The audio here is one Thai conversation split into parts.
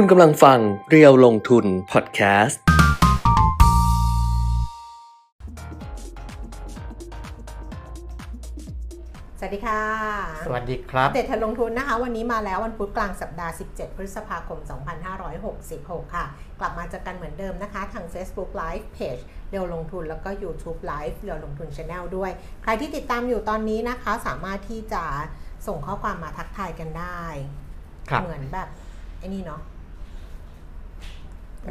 คุณกำลังฟังเรียวลงทุนพอดแคสต์ สวัสดีค่ะ สวัสดีครับ เด็ดทันลงทุนนะคะ วันนี้มาแล้ววันพุธกลางสัปดาห์ 17 พฤษภาคม 2566 ค่ะ กลับมาเจอกันเหมือนเดิมนะคะ ทาง Facebook Live Page เรียวลงทุนแล้วก็ YouTube Live เรียวลงทุน Channel ด้วย ใครที่ติดตามอยู่ตอนนี้นะคะ สามารถที่จะส่งข้อความมาทักทายกันได้ครับเหมือนแบบไอ้นี่เนาะหมือน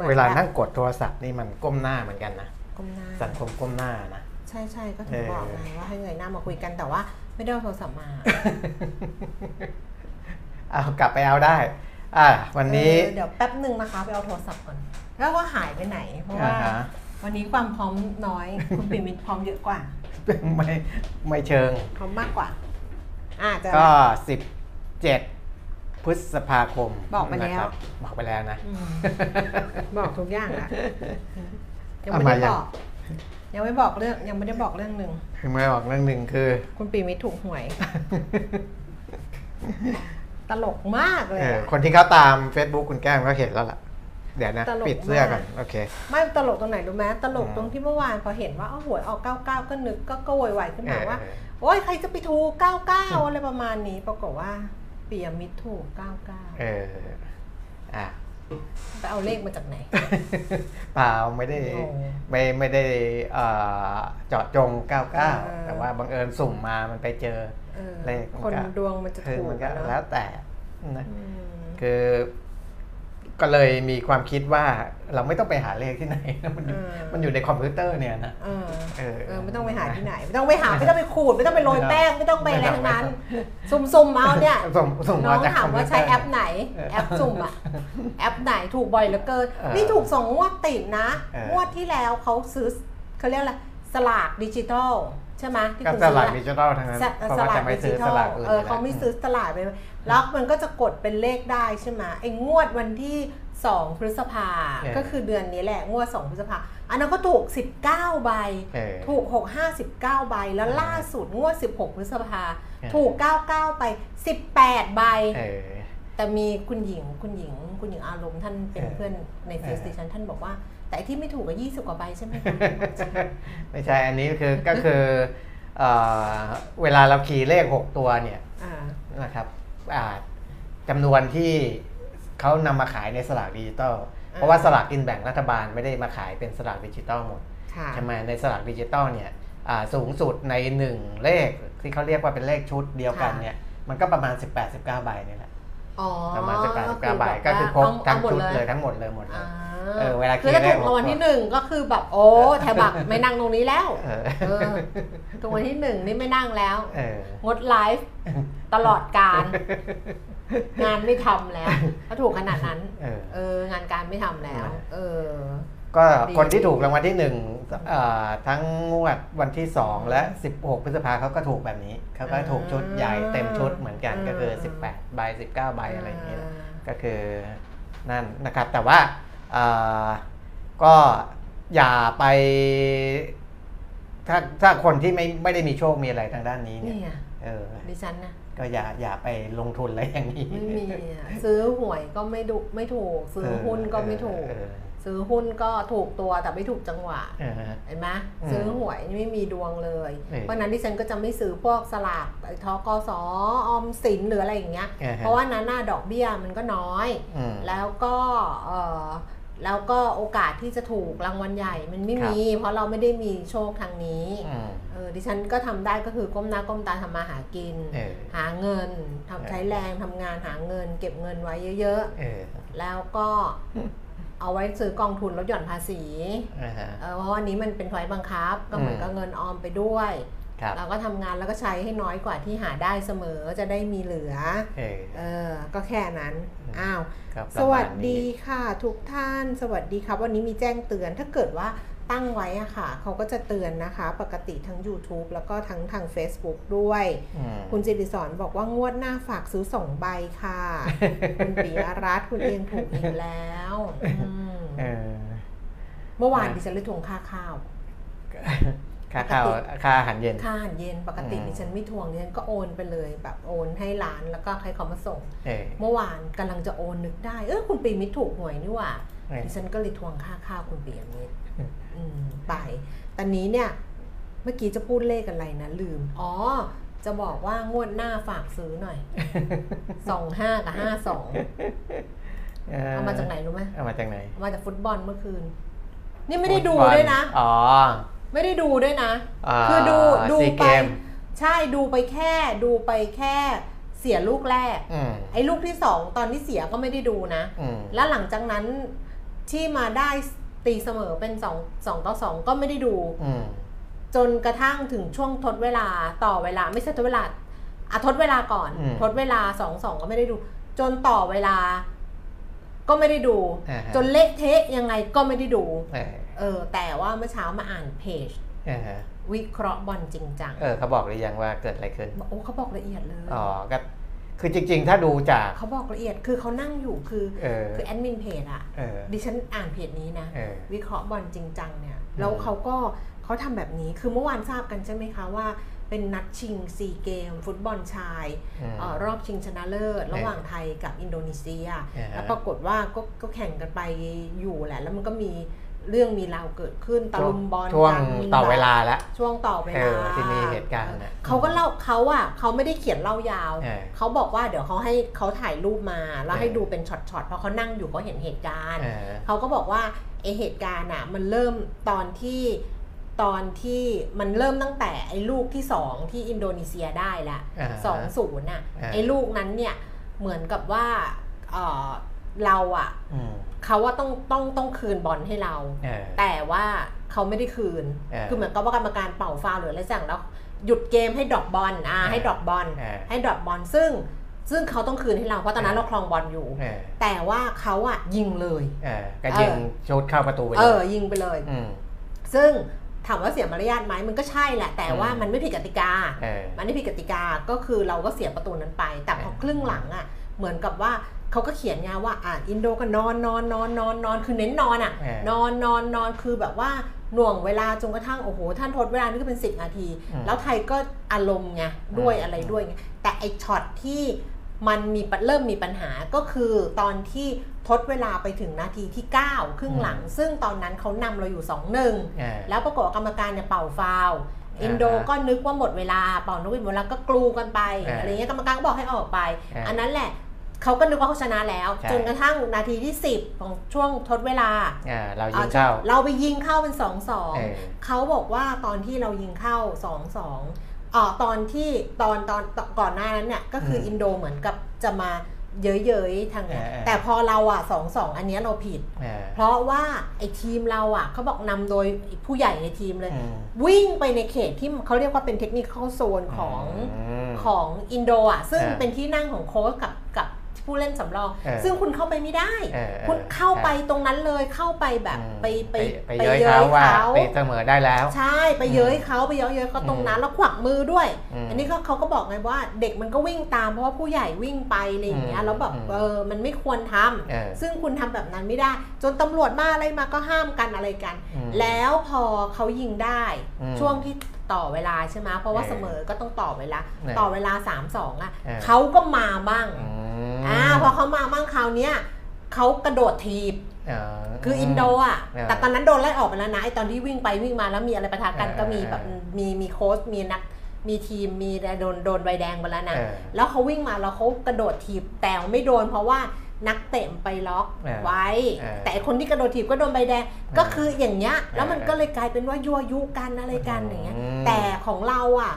เวลาแบบนั่งกดโทรศัพท์นี่มันก้มหน้าเหมือนกันนะก้มหน้าสังคมก้มหน้านะใช่ใช่ก็ถึงเออบอกไงว่าให้เงยหน้ามาคุยกันแต่ว่า ไม่ได้เอาโทรศัพท์มาเอากลับไปเอาได้ อ่าวันนี้เออเดี๋ยวแป๊บหนึ่งนะคะไปเอาโทรศัพท์ก่อน แล้วว่าหายไปไหน เพราะว่าอ่าฮะวันนี้ความพร้อมน้อยคุณปิ่มมิตรพร้อมเยอะกว่า ไม่ไม่เชิง พร้อมมากกว่า อ่าจะก็สิบเจ็ด พฤษภาคมบอกไปแล้ว นะครับบอกไปแล้วนะ อืมบอกทุกอย่างละยังเอาไม่มาได้ยัง บอก ยังไม่บอกเรื่องยังไม่ได้บอกเรื่องหนึ่งคือไม่บอกเรื่องหนึ่งคือ คุณปิ่มมิตรถูกหวย ตลกมากเลยเอออะ คนที่เขาตาม Facebook คุณแก้มก็เห็นแล้วล่ะ เดี๋ยวนะ ตลกปิดเสื้อก่อน มาก โอเค ไม่ตลกตรงไหนรู้ไหมตลกอืมตรงที่เมื่อวานพอเห็นว่าเอาหวยออก99ก็นึกก็ก็โวยวายขึ้นมาว่า เออ โอ๊ยใครจะไปถูก99อะไรประมาณนี้ปรากฏว่าเปียมิตรถูก99เอออะไปเอาเลขมาจากไหน เปล่าไม่ได้โอ้ไม่ไม่ได้เอ่อเจาะจงอ99 แต่ว่าบังเอิญสุ่มมามันไปเจอเออเลขมันคนก็ดวงมันจะคือถูกมันก็อะเนอะแล้วแต่นะอืมคือ ก็เลยมีความคิดว่าเราไม่ต้องไปหาเลขที่ไหน มันอยู่มันอยู่ในคอมพิวเตอร์เนี่ยนะเออเออเออไม่ต้องไปหาที่ไหน ไม่ต้องไปหาไม่ต้องไปขูด ไม่ต้องไปโรยแป้งไม่ต้องไปอะไรทั้งนั้น สุ่มๆเอาเนี่ยส่งส่งน้องมาจากถาคมอมพิว่าวเตอร์ใช้แอปไหนเออแอปสุ่มอะแอปไหนถูกบ่อยเหลือเกินเออนี่ถูกสองงวดติดนะเอองวดที่แล้วเขาซื้อเขาเรียกอะไรสลากดิจิตอลใช่ไหมที่ก็คุณสซื้อลากอะดิจิทัลทั้งนั้นสเพราะสว่าลากจะไม่ดิซื้จิอทัสลลากอื่นเออเขาไม่ซื้อสลากไป แล้วมันก็จะกดเป็นเลขได้ใช่ไหมไอ้งวดวันที่ 2 พฤษภาก็คือเดือนนี้แหละงวด 2 พฤษภา อันนั้นก็ถูก 19 ใบ เออ ถูก 6 5 19 ใบ แล้วล่าสุดงวด 16 พฤษภาเออถูก 99 ไป 18 ใบ เออ แต่มีคุณหญิงคุณหญิง คุณหญิงอารมณ์ท่านเป็นเออเพื่อนในเฟซเออ ดิฉันท่านบอกว่า แต่ไอ้ที่ไม่ถูกก็20กว่าใบใช่ไหมคะ ไม่ใช่อันนี้คือก็คือเอ่อเวลาเราคีย์เลข 6 ตัวเนี่ยอ่านะครับอ่า จำนวนที่เขานำมาขายในสลากดิจิตอลเพราะว่าสลากกินแบ่งรัฐบาลไม่ได้มาขายเป็นสลากดิจิตอลหมดค่ะใช่ไหมในสลากดิจิตอลเนี่ยอ่าสูงสุดใน 1 เลขที่เขาเรียกว่าเป็นเลขชุดเดียวกันเนี่ยมันก็ประมาณ 18-19 ใบนี่แหละอ๋อ ประมาณก็18-19ใบแบบก็คือครบว่าทั้งเอาหมชุดเลยเลยทั้งหมดเลยหมดเลยอ่าเออเวลาคือถ้าคิดเลถูขกรางวัลที่หนึ่งก็คือแบบโอ้แถวบักไม่นั่งตรงนี้แล้วเออเออถูกรางวัลที่หนึ่งนี่ไม่นั่งแล้วเอองดไลฟ์ตลอดการงานไม่ทำแล้ว ถ้าถูกขนาดนั้น เออเอองานการไม่ทำแล้ว เออ ก็ดีคนที่ถูกรางวัลที่หนึ่งเอ่อทั้งงวดวันที่ 2 และ 16 พฤษภาเขาก็ถูกแบบนี้เขาก็ถูกชุดใหญ่เต็มชุดเหมือนกันก็คือ 18 ใบ 19 ใบอะไรอย่างเงี้ยก็คือนั่นนะครับแต่ว่าเอ่อก็อย่าไป ถ้าถ้าคนที่ไม่ไม่ได้มีโชคมีอะไรทางด้านนี้เนี่นี่ยไงเออดิฉันนะก็อย่าอย่าไปลงทุนอะไรอย่างนี้ไม่มีอะซื้อหวยก็ไม่ดูไม่ถูก ซื้อหุ้นก็ไม่ถูกเออ ซื้อหุ้นก็ถูกตัวแต่ไม่ถูกจังหวะเออเออเห็นไหมอืมซื้อหวยนี่ไม่มีดวงเลยเออเพราะฉะนั้นที่ฉันก็จะไม่ซื้อพวกสลากไอ้ทกสออมสินหรืออะไรอย่างเงี้ยอ่าฮะเพราะว่านั้นหน้าดอกเบี้ยมันก็น้อยอืมแล้วก็เออแล้วก็โอกาสที่จะถูกรางวัลใหญ่มันไม่มี เพราะเราไม่ได้มีโชคทางนี้อืมเออดิฉันก็ทำได้ก็คือก้มหน้าก้มตาทำมาหากินเออหาเงินทำเออใช้แรงทำงานหาเงิน เก็บเงินไว้เยอะเออๆแล้วก็ เอาไว้ซื้อกองทุนลดหย่อนภาษีอ่าฮะเออเพราะว่านี้มันเป็นไฟบังคับ ก็เหมือนอืมกับเงินออมไปด้วยครับเราก็ทำงานแล้วก็ใช้ให้น้อยกว่าที่หาได้เสมอจะได้มีเหลือ เออเออก็แค่นั้นอืมอ้าวครับสวัสประมาณดีนี้ค่ะทุกท่าน สวัสดีครับ วันนี้มีแจ้งเตือน ถ้าเกิดว่า ตั้งไว้อะค่ะเขาก็จะเตือนนะคะ ปกติทั้ง YouTube แล้วก็ทั้งทาง Facebook ด้วยอืมคุณจิติสอนบอกว่างวดหน้าฝากซื้อสองใบค่ะ คุณปิยรัตน์คุณเองถูกอีกแล้วอืมเออเมื่อวานนะดิฉันเลยทวงค่าข้าวคค่าข้าวปกติค่าอาหารเย็นค่าอาหารเย็นปกติอืมดิฉันไม่ทวงดิฉันก็โอนไปเลยแบบโอนให้ร้านแล้วก็ให้เขามาส่งเออเมื่อวานกำลังจะโอนนึกได้เออคุณปีมิตรถูกหวยนี่หว่าเออดิฉันก็เลยทวงค่าข้าวคุณปีมิตรอืมอืม ไปตอนนี้เนี่ยเมื่อกี้จะพูดเลขอะไรนะลืม อ๋อ จะบอกว่างวดหน้าฝากซื้อหน่อยสองห้ากับห้าสองเอามาจากไหนรู้ไหมเอามาจากไหนเอามาจากฟุตบอลเมื่อคืน นี่ไม่ได้ดูด้วยนะอ๋อไม่ได้ดูด้วยนะาคือดูดูซีไปเกมใช่ดูไปแค่ดูไปแค่เสียลูกแรกอืมไอ้ลูกที่สองตอนที่เสียก็ไม่ได้ดูนะอืมแล้วหลังจากนั้นที่มาได้ ตีเสมอเป็นสองสองต่อสองก็ไม่ได้ดูอืมจนกระทั่งถึงช่วงทดเวลาต่อเวลาไม่ใช่ทดเวลาอะทดเวลาก่อนอืมทดเวลาสองสองก็ไม่ได้ดู จนต่อเวลา ก็ไม่ได้ดูอ่าฮะจนเละเทะยังไงก็ไม่ได้ดูเออเออ แต่ว่าเมื่อเช้ามาอ่านเพจเออฮะวิเคราะห์บอลจริงจัง เออเขาบอกหรือยังว่าเกิดอะไรขึ้น โอ้เขาบอกละเอียดเลย อ๋อ ก็ คือจริง ๆ ถ้าดูจากเขาบอกละเอียดคือเขานั่งอยู่คือเออคือแอดมินเพจอะเออดิฉันอ่านเพจนี้นะเออวิเคราะห์บอลจริงจังเนี่ยแล้วเขาก็เขาทำแบบนี้คือเมื่อวานทราบกันใช่ไหมคะว่าเป็นนัดชิงซีเกม ฟุตบอลชายอืมเออรอบชิงชนะเลิศ ระหว่างไทยกับอินโดนีเซียอ่าฮะแล้วปรากฏว่าก็ก็แข่งกันไปอยู่แหละ แล้วมันก็มี เรื่องมีราวเกิดขึ้นตะลุมบอลช่วงกันต่อเวลาแล้วช่วงต่อเวเอลาอที่มีเหตุการณ์น่ะเขาก็เล่าเขาอะเขาไม่ได้เขียนเล่ายาวเออเขาบอกว่าเดี๋ยวเขาให้เขาถ่ายรูปมาแล้วเออให้ดูเป็นช็อตๆเพราะเขานั่งอยู่เขาเห็นเหตุการณ์เออเขาก็บอกว่าไอเหตุการณ์อะมันเริ่มตอนที่ตอนที่มันเริ่มตั้งแต่ไอ้ลูกที่สองที่อินโดนีเซียได้ละอ่าสองศูนย์อะอ่าไอ้ลูกนั้นเนี่ยเหมือนกับว่าเออเราอะอืม เขาว่าต้องต้องต้องคืนบอลให้เราเออแต่ว่าเขาไม่ได้คืนเออคือเหมือนกับว่ากรรมการเป่าฟาวล์หรืออะไรสั่งแล้ว หยุดเกมให้ drop ball อ่าเออให้ drop ball เออให้ drop ball ซึ่งซึ่งเขาต้องคืนให้เราเพราะตอนนั้นเออเราครองบอลอยู่เออแต่ว่าเขาอะยิงเลยเออก็ยิงเออชุดเข้าประตูไปเอเลอยยิงไปเลยอืมซึ่งถามว่าเสียมารยาทไหมมันก็ใช่แหละ แต่ว่าอืมมันไม่ผิดกติกาเออมันไม่ผิดกติกาก็คือเราก็เสียประตูนั้นไป แต่พอเออครึ่งหลังอะเหมือนกับว่า เขาก็เขียนไงว่าอ่าอินโดก็นอนนอนนอนนอนนอนคือเน้นนอนอะเออนอนนอนนอนคือแบบว่าหน่วงเวลาจนกระทั่งโอ้โหท่านทดเวลานี่ก็เป็นสิบนาทีอืมแล้วไทยก็อารมณ์ไงด้วยอืมอะไรด้วยไงแต่ไอช็อตที่มันมีปะเริ่มมีปัญหาก็คือตอนที่ทดเวลาไปถึงนาทีที่ 9 ครึ่งหลัง ซึ่งตอนนั้นเขานำเราอยู่ 2-1เออแล้วปรากฏว่ากรรมการเนี่ยเป่าฟาวล์อ่าฮะอินโดก็นึกว่าหมดเวลาเป่านกหวีดหมดเวลาก็กลูกันไปอ่าอะไรเงี้ยกรรมการก็บอกให้ออกไปอ่าอันนั้นแหละ เขาก็นึกว่าเขาชนะแล้วใช่จนกระทั่งนาทีที่ 10 ของช่วงทดเวลาอ่าเรายิงเข้า เราไปยิงเข้าเป็น2เออ2เขาบอกว่าตอนที่เรายิงเข้า 2 2อ๋อตอนที่ตอนตอนตอนก่อนหน้านั้นเนี่ยก็คืออมอินโดเหมือนกับจะมาเย้ยๆทางเนี้ยเออเออแต่พอเราอะสองสองอันเนี้ยเราผิดเออเพราะว่าไอ้ทีมเราอะเขาบอกนำโดยผู้ใหญ่ในทีมเลยอืมวิ่งไปในเขตที่เขาเรียกว่าเป็นเทคนิคเข้าโซนของมของอินโดอะซึ่งเออเป็นที่นั่งของโค้ชกับกับ ผู้เล่นสำรองเออซึ่งคุณเข้าไปไม่ได้เออเออคุณเข้าไปตรงนั้นเลยเข้าไปแบบอืมไปไปไปเย้ยเขาว่าไปเสมอได้แล้ว ใช่ไปเย้ยเขาไปเย้ยเย้ยเขาตรงนั้นแล้วขวักมือด้วยอืมอันนี้เขาเขาก็บอกไงว่าเด็กมันก็วิ่งตามเพราะว่าผู้ใหญ่วิ่งไปอะไรอย่างเงี้ยอืมแล้วแบบอืมเออมันไม่ควรทำเออซึ่งคุณทำแบบนั้นไม่ได้ จนตำรวจมาอะไรมาก็ห้ามกันอะไรกันอืมแล้วพอเขายิงได้อืมช่วงที่ต่อเวลาใช่ไหมเพราะว่าเออเสมอก็ต้องต่อเวลาเออต่อเวลา3 2อะเออเขาก็มาบ้าง อืมอ่าพอเขามาบ้างคราวเนี้ยเขากระโดดทีบเออคืออินโดอะเออแต่ตอนนั้นโดนไล่ออกไปแล้วนะไอตอนที่วิ่งไปวิ่งมาแล้วมีอะไรประทะกันเออก็มีแบบเออมีมีโค้ชมีนักมีทีมมีโดนโดนใบแดงไปแล้วนะเออแล้วเขาวิ่งมาแล้วเขากระโดดถีบแต่ไม่โดนเพราะว่านักเตะไปล็อกเออไว้เออแต่ไอ้คนที่กระโดดถีบก็โดนใบแดงก็คืออย่างเงี้ยแล้วมันเออก็เลยกลายเป็นว่ายั่วยุกันอะไรกันอย่างเงี้ยอืมแต่ของเราอะ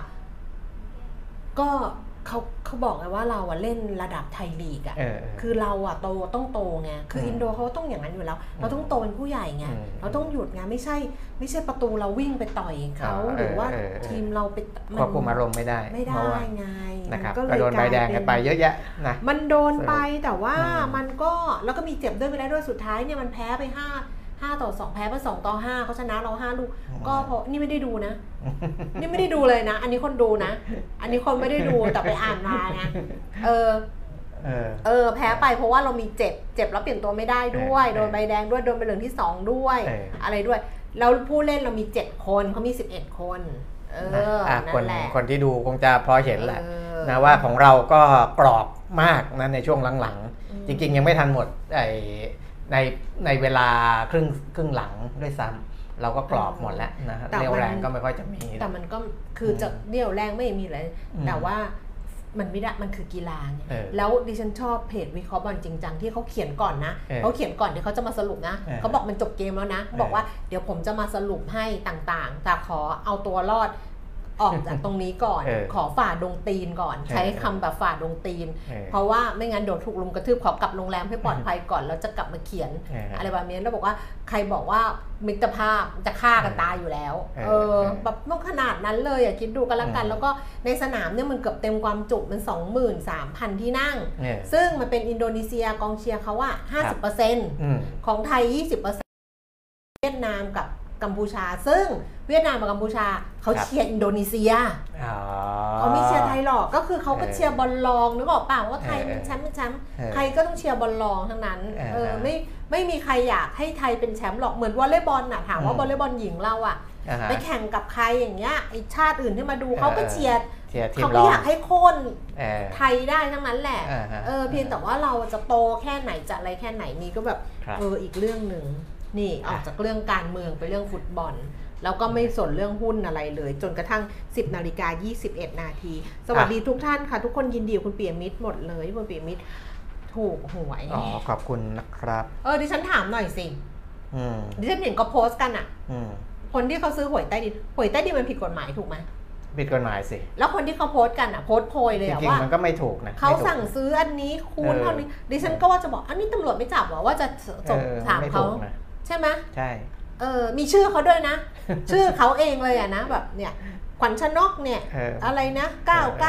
ก็ เขาเขาบอกไงว่าเราอะเล่นระดับไทยลีกอะเออเออ คือเราอะโตต้องโตไงคืออมอินโดเขาต้องอย่างนั้นอยู่แล้ว เราต้องโตเป็นผู้ใหญ่ไงอืมเราต้องหยุดไงไม่ใช่ ไม่ใช่ประตูเราวิ่งไปต่อยเขาอ่าหรือว่าเออเออ ทีมเราไปควบคุมอารมณ์ไม่ได้ไม่เพได้ราะว่าไงนะครับมัก็โดนใบแดงกันไปเยอะแยะนะ มันโดนไปแต่ว่าอืมมันก็แล้วก็มีเจ็บด้วยไปแล้วด้วยสุดท้ายเนี่ยมันแพ้ไปห้า ห้าต่อสองแพ้ไปสองต่อห้าเขาชนะเราห้าลูกก็เพราะนี่ไม่ได้ดูนะ นี่ไม่ได้ดูเลยนะ อันนี้คนดูนะ อันนี้คนไม่ได้ดูแต่ไปอ่านมาไงเออเออเออแพ้ไปเพราะว่าเรามีเจ็บ เจ็บแล้วเปลี่ยนตัวไม่ได้ด้วยเออโดนใบแดงด้วย โดนใบเหลืองที่สองด้วยเออออะไรด้วย แล้วผู้เล่นเรามี 7 คนเขามี 11 คนเอออะนั่คนนแหละคนที่ดูคงจะพอเห็นแหละเออนะว่าของเราก็กรอบมากนะในช่วงหลังอืมๆจริงๆ ยังไม่ทันหมดไอ ในในเวลาครึ่งครึ่งหลังด้วยซ้ำเราก็กรอบหมดแล้วนะฮะแต่มันเรียวแรงก็ไม่ค่อยจะมี แต่มันก็คือจะเดี่ยวแรงไม่มีอะไรอืมแต่ว่ามันไม่ได้มันคือกีฬาไงเออแล้วดิฉันชอบเพจวิเคราะห์บอลจริงจังที่เขาเขียนก่อนนะเออเขาเขียนก่อนที่เขาจะมาสรุปนะเออเขาบอกมันจบเกมแล้วนะเออบอกว่าเดี๋ยวผมจะมาสรุปให้ต่างๆ แต่ขอเอาตัวรอด ออกจากตรงนี้ก่อนเออขอฝ่าดงตีนก่อนเออใช้คำแบบฝ่าดงตีนเออเพราะว่าไม่งั้นโดนถูกลุมกระทืบขอกลับโรงแรมให้ปลอดภัยก่อน แล้วจะกลับมาเขียนเออออะไรแบบนี้แล้วบอกว่าใครบอกว่ามิตรภาพจะฆ่ากันตายอยู่แล้ว เออเออแบบต้องขนาดนั้นเลยอะคิดดูกันละกันเออแล้วก็ในสนามเนี่ยมันเกือบเต็มความจุมัน 23,000 ที่นั่งเนี่ยซึ่งมันเป็นอินโดนีเซียกองเชียร์เขาว่า 50%อืมของไทย 20%เวียดนามกับ กัมพูชา ซึ่งเวียดนามกับกัมพูชาเขาเชียร์อินโดนีเซียอ๋อเขาไม่เชียร์ไทยหรอกก็คือเขาก็เออเชียร์บอลรองนึกออกป่าวว่าไทยเออเป็นแชมป์เป็นแชมป์เออใครก็ต้องเชียร์บอลรองทั้งนั้นเออเออไม่ไม่มีใครอยากให้ไทยเป็นแชมป์หรอกเหมือนวอลเลย์บอลน่ะถามว่าอืมวอลเลย์บอลหญิงเราอะอ่าฮะไปแข่งกับใครอย่างเงี้ยไอชาติอื่นที่มาดูเออเขาก็เชียร์เชียร์ทีมเขารก็องอยากให้โค่นเออไทยได้ทั้งนั้นแหละอ่าฮะเออเพียงแต่ว่าเราจะโตแค่ไหนจะอะไรแค่ไหนนี่ก็แบบครับเอออีกเรื่องหนึ่ง นี่ออกจากเรื่องการเมืองไปเรื่องฟุตบอล แล้วก็ไม่สนเรื่องหุ้นอะไรเลย จนกระทั่ง 10นาฬิกา21 นาที สวัสดีทุกท่านค่ะ ทุกคนยินดีกับคุณเปียมิตรหมดเลยคุณเปียมิตรถูกหวยอ๋อขอบคุณนะครับ เออดิฉันถามหน่อยสิอืมดิฉันเห็นก็โพสต์กันอะอืมคนที่เขาซื้อหวยใต้ดินหวยใต้ดินมันผิดกฎหมายถูกไหมผิดกฎหมายสิ แล้วคนที่เขาโพสต์กันอะโพสต์โพยเลยจอะริงว่าๆมันก็ไม่ถูกนะเขาไม่ถูกสั่งซื้ออันนี้คูณเออเท่านี้ดิฉันก็ว่าจะบอกอันนี้ตำรวจไม่จับเหรอว่าจะส่งเออถามไม่เขาถูกนะ ใช่ไหมใช่เออมีชื่อเขาด้วยนะ ชื่อเขาเองเลยอะนะแบบเนี่ยขวัญชนกเนี่ยเอออะไรนะ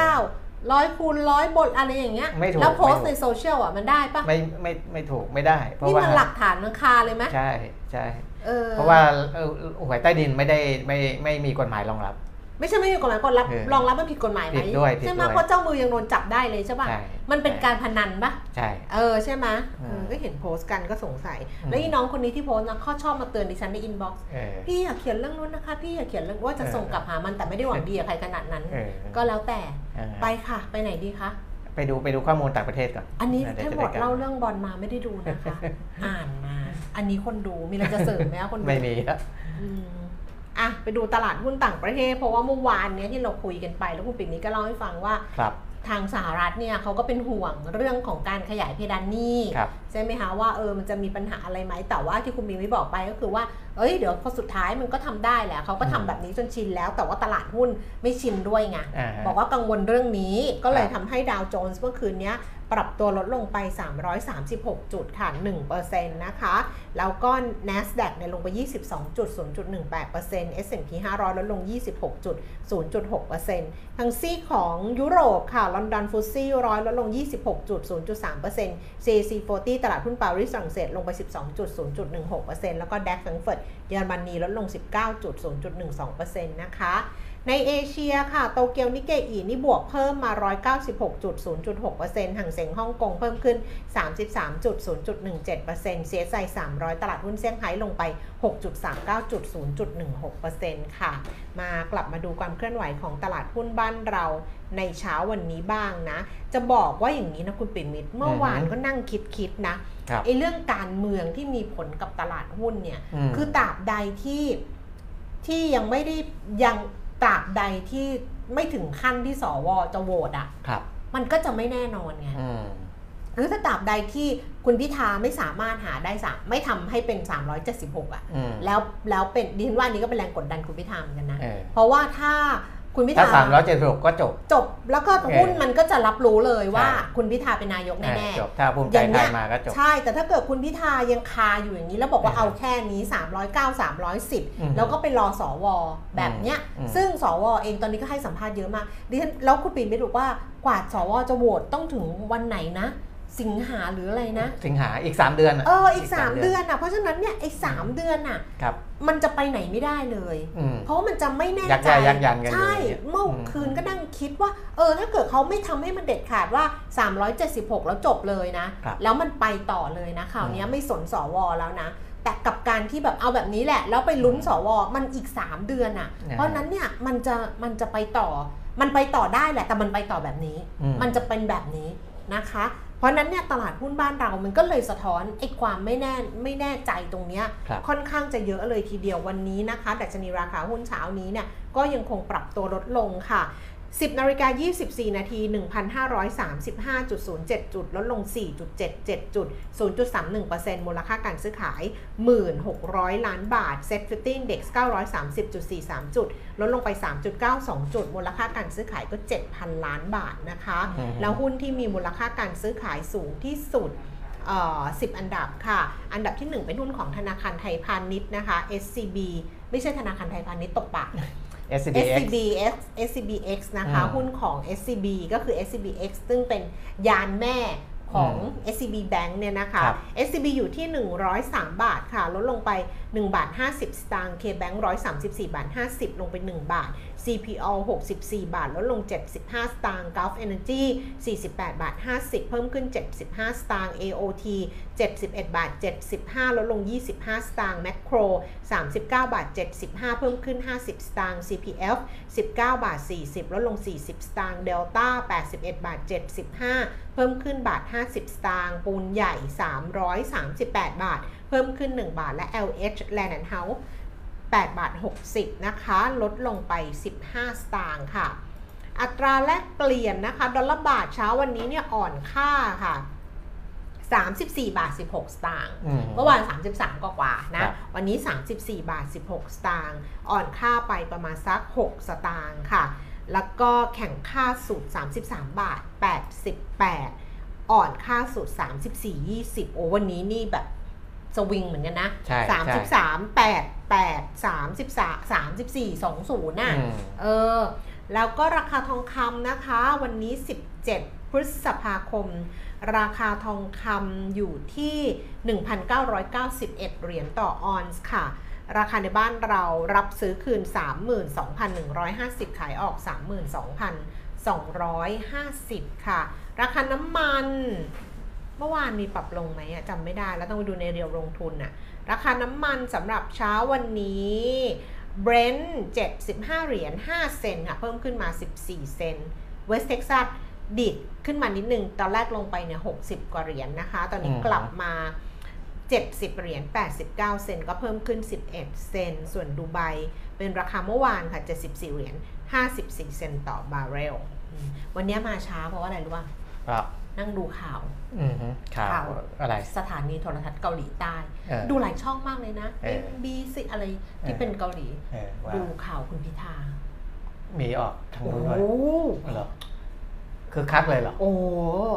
99ร้อยคูณร้อยบทอะไรอย่างเงี้ยไม่ถูกแล้วโพสต์ไม่ถูกในโซเชียลอะมันได้ปะไม่ไม่ไม่ถูกไม่ได้ เพราะนี่ว่ามันหลักฐานมันคาเลยไหมใช่ใช่เออเพราะว่าเอ่อหวยใต้ดินไม่ได้ไม่ไม่มีกฎหมายรองรับ ไม่ใช่ไม่มีกฎหมายกฎรับเออรองรับมันผิดกฎหมายไหมผิดด้วยผิดใช่ไหมด้วยเพราะเจ้ามือยังโดนจับได้เลยใช่ปะใช่ มันเป็นใช่การพนันปะใช่ เออใช่ไหมอืมเออก็เห็นโพสต์กันก็สงสัยอืมแล้วอีน้องคนนี้ที่โพสต์นะเขาชอบมาเตือนดิฉันใน inbox เออ พี่อย่าเขียนเรื่องนู้นนะคะพี่อย่าเขียนเรื่องว่าจะเออ ส่งกลับหามันแต่ไม่ได้หวังดีกับใครขนาดนั้น เออก็แล้วแต่เออไปค่ะ ไปไหนดีคะ ไปดูไปดูข้อมูลต่างประเทศก่อนอันนี้ดี๋ยวทั้งจะหมดไกลับเล่าเรื่องบอลมาไม่ได้ดูนะคะ อ่านมา อันนี้คนดูมีอะไรจะเสริมไหมคะคนดูไม่มีอะอืม อะไปดูตลาดหุ้นต่างประเทศ เพราะว่าเมื่อวานเนี้ยที่เราคุยกันไป แล้วคุณปิ่นนี้ก็เล่าให้ฟังว่าครับทางสหรัฐเนี่ยเขาก็เป็นห่วงเรื่องของการขยายเพดานหนี้ครับใช่ไหมคะว่าเออมันจะมีปัญหาอะไรไหมแต่ว่าที่คุณบิงไม่บอกไปก็คือว่าเอ้ยเดี๋ยวพอสุดท้ายมันก็ทำได้แหละเขาก็ทำอืมแบบนี้จนชินแล้ว แต่ว่าตลาดหุ้นไม่ชินด้วยไงอ่าฮะบอกว่ากังวลเรื่องนี้ก็เลยครับทำให้ดาวโจนส์เมื่อคืนเนี้ย ปรับตัวลดลงไป 336 จุดค่ะ 1%นะคะ แล้วก็ NASDAQ เนี่ยลงไป 22.0.18% S&P 500 ลดลง 26.0.6%ทางซีของยุโรปค่ะ ลอนดอนฟุตซี่ร้อยลดลง 26.0.3% CAC 40 ตลาดหุ้นปารีสฝรั่งเศสลงไป 12.0.16%แล้วก็ DAX แฟรงก์เฟิร์ตเยอรมนีลดลง 19.0.12%นะคะ ในเอเชียค่ะ โตเกียวนิเกอีนี่บวกเพิ่มมา 196.0.6%ห่างเสียงฮ่องกงเพิ่มขึ้น 33.0.17%เสียใจ 300 ตลาดหุ้นเซี่ยงไฮ้ลงไป 6.39.0.16%ค่ะ มากลับมาดูความเคลื่อนไหวของตลาดหุ้นบ้านเราในเช้าวันนี้บ้างนะ จะบอกว่าอย่างนี้นะคุณปิ่นมิตรเมื่อวานอือฮึก็นั่งคิดๆนะครับไอ้เรื่องการเมืองที่มีผลกับตลาดหุ้นเนี่ยอืมคือตราบใดที่ที่ยังไม่ได้ยัง ตราบใดที่ไม่ถึงขั้นที่สวจะโหวตอะครับมันก็จะไม่แน่นอนไงอืมหรือถ้าตราบใดที่คุณพิธาไม่สามารถหาได้สามไม่ทำให้เป็น 376อะอืมแล้วแล้วเป็นดิฉันว่านี้ก็เป็นแรงกดดันคุณพิธาเหมือนกันนะเออเพราะว่าถ้า คุณพิถ้าธาสามร้อยเจ็ดสิบหกก็จบ จบแล้วก็เออหุ้นมันก็จะรับรู้เลยว่าใช่คุณพิธาเป็นนายกแน่เออจบถ้าภูมิอใจย่างเงี้ไทยยมาก็จบ ใช่ แต่ถ้าเกิดคุณพิธายังคาอยู่อย่างนี้ แล้วบอกว่าเออเอาแค่นี้ 309อืม310 แล้วก็ไปรอสวแบบเนี้ยอืมซึ่งสวเองตอนนี้ก็ให้สัมภาษณ์เยอะมากดิฉันแล้วคุณปิ่นไม่รู้ว่ากว่าสวจะโหวตต้องถึงวันไหนนะ สิงหาหรืออะไรนะ สิงหาอีกสามเดือนอะเอออีก 3 เดือนอะเพราะฉะนั้นเนี่ยไอ้สามเดือนอะครับ มันจะไปไหนไม่ได้เลย อืม เพราะว่ามันจะไม่แน่ยักใจ ย้ายยักยันกันอยู่ใช่อย่างเงี้ยเมื่ออม คืนก็นั่งคิดว่า เออถ้าเกิดเขาไม่ทำให้มันเด็ดขาดว่า 376 แล้วจบเลยนะ ครับแล้วมันไปต่อเลยนะคราวเนี้ยอืมไม่สนสวแล้วนะ แต่กับการที่แบบเอาแบบนี้แหละ แล้วไปลุ้นสวมันอีก 3 เดือนอะ่ะอ่าเพราะฉะนั้นเนี่ยมันจะมันจะไปต่อ มันไปต่อได้แหละ แต่มันไปต่อแบบนี้ อืมมันจะเป็นแบบนี้นะคะ เพราะฉะนั้นเนี่ยตลาดหุ้นบ้านเรามันก็เลยสะท้อนไอ้ความไม่แน่ไม่แน่ใจตรงเนี้ยครับค่อนข้างจะเยอะเลยทีเดียววันนี้นะคะดัชนีราคาหุ้นเช้านี้เนี่ยก็ยังคงปรับตัวลดลงค่ะ 10นาฬิกา24 นาที 1,535.07 จุด ลดลง 4.77 จุด 0.31%มูลค่าการซื้อขาย 1,600 ล้านบาท Set 50 Index 930.43 จุด ลดลงไป 3.92 จุด มูลค่าการซื้อขายก็ 7,000 ล้านบาทนะคะอืมแล้วหุ้นที่มีมูลค่าการซื้อขายสูงที่สุดเอ่อ10อันดับค่ะ อันดับที่ 1 เป็นหุ้นของธนาคารไทยพาณิชย์นะคะ SCB ไม่ใช่ธนาคารไทยพาณิชย์ตกปาก SCBX SCBX SCBX นะคะอืมหุ้นของ SCB ก็คือ SCBX ซึ่งเป็นยานแม่ของ SCB Bank เนี่ยนะคะครับ SCB อยู่ที่ 103 บาทค่ะ ลดลงไป 1 บาท 50 สตางค์ KBank 134 บาท 50 ลงไป 1 บาท CPO 64 บาทลดลง 75 สตางค์ Gulf Energy 48 บาท 50 เพิ่มขึ้น 75 สตางค์ AOT 71 บาท 75 ลดลง 25 สตางค์ Macro 39 บาท 75 เพิ่มขึ้น 50 สตางค์ CPF 19 บาท 40 ลดลง 40 สตางค์ Delta 81 บาท 75 เพิ่มขึ้นบาท 50 สตางค์ ปูนใหญ่ 338 บาท เพิ่มขึ้น 1 บาท และ LH Land and House 8 บาท 60 นะคะ ลดลงไป 15 สตางค์ค่ะ อัตราแลกเปลี่ยนนะคะ ดอลลาร์บาทเช้าวันนี้เนี่ยอ่อนค่าค่ะ 34 บาท 16 สตางค์อืมเมื่อวาน 33 กว่าๆนะครับวันนี้ 34 บาท 16 สตางค์ อ่อนค่าไปประมาณสัก 6 สตางค์ค่ะ แล้วก็แข่งค่าสุด33 บาท 88 อ่อนค่าสุด34 20 โอ้วันนี้นี่แบบ สวิงเหมือนกันนะใช่ใช่33 8 8 33 34 20น่ะอืมเออ แล้วก็ราคาทองคำนะคะ วันนี้17พฤษภาคม ราคาทองคำอยู่ที่ 1,991 เหรียญต่อออนซ์ค่ะ ราคาในบ้านเรารับซื้อคืน 32,150 ขายออก 32,250 ค่ะ ราคาน้ำมัน เมื่อวานมีปรับลงไหมอะจำไม่ได้แล้วต้องไปดูในเรียวลงทุนอะราคาน้ำมันสำหรับเช้าวันนี้ Brent 75 เหรียญ5เซนค่ะ เพิ่มขึ้นมา 14 เซนต์ West Texas ดิดขึ้นมานิดนึง ตอนแรกลงไปเนี่ย60 กว่าเหรียญนะคะ ตอนนี้กลับมา 70 เหรียญ89 เซนก็เพิ่มขึ้น 11 เซนส่วนดูไบเป็นราคาเมื่อวานค่ะ 74 เหรียญ54 เซนต่อบาร์เรล วันนี้มาช้าเพราะว่าอะไรรู้ป่ะครับ นั่งดูข่าวอืมฮึข่าข่าววอะไรสถานีโทรทัศน์เกาหลีใต้เออดูหลายช่องมากเลยนะเออ MBC อะไรที่เออเป็นเกาหลีเออว่าดูข่าวคุณพิธามีออกทางโอ้นู้นด้วยเหรอ คือคักเลยเหรอโอ้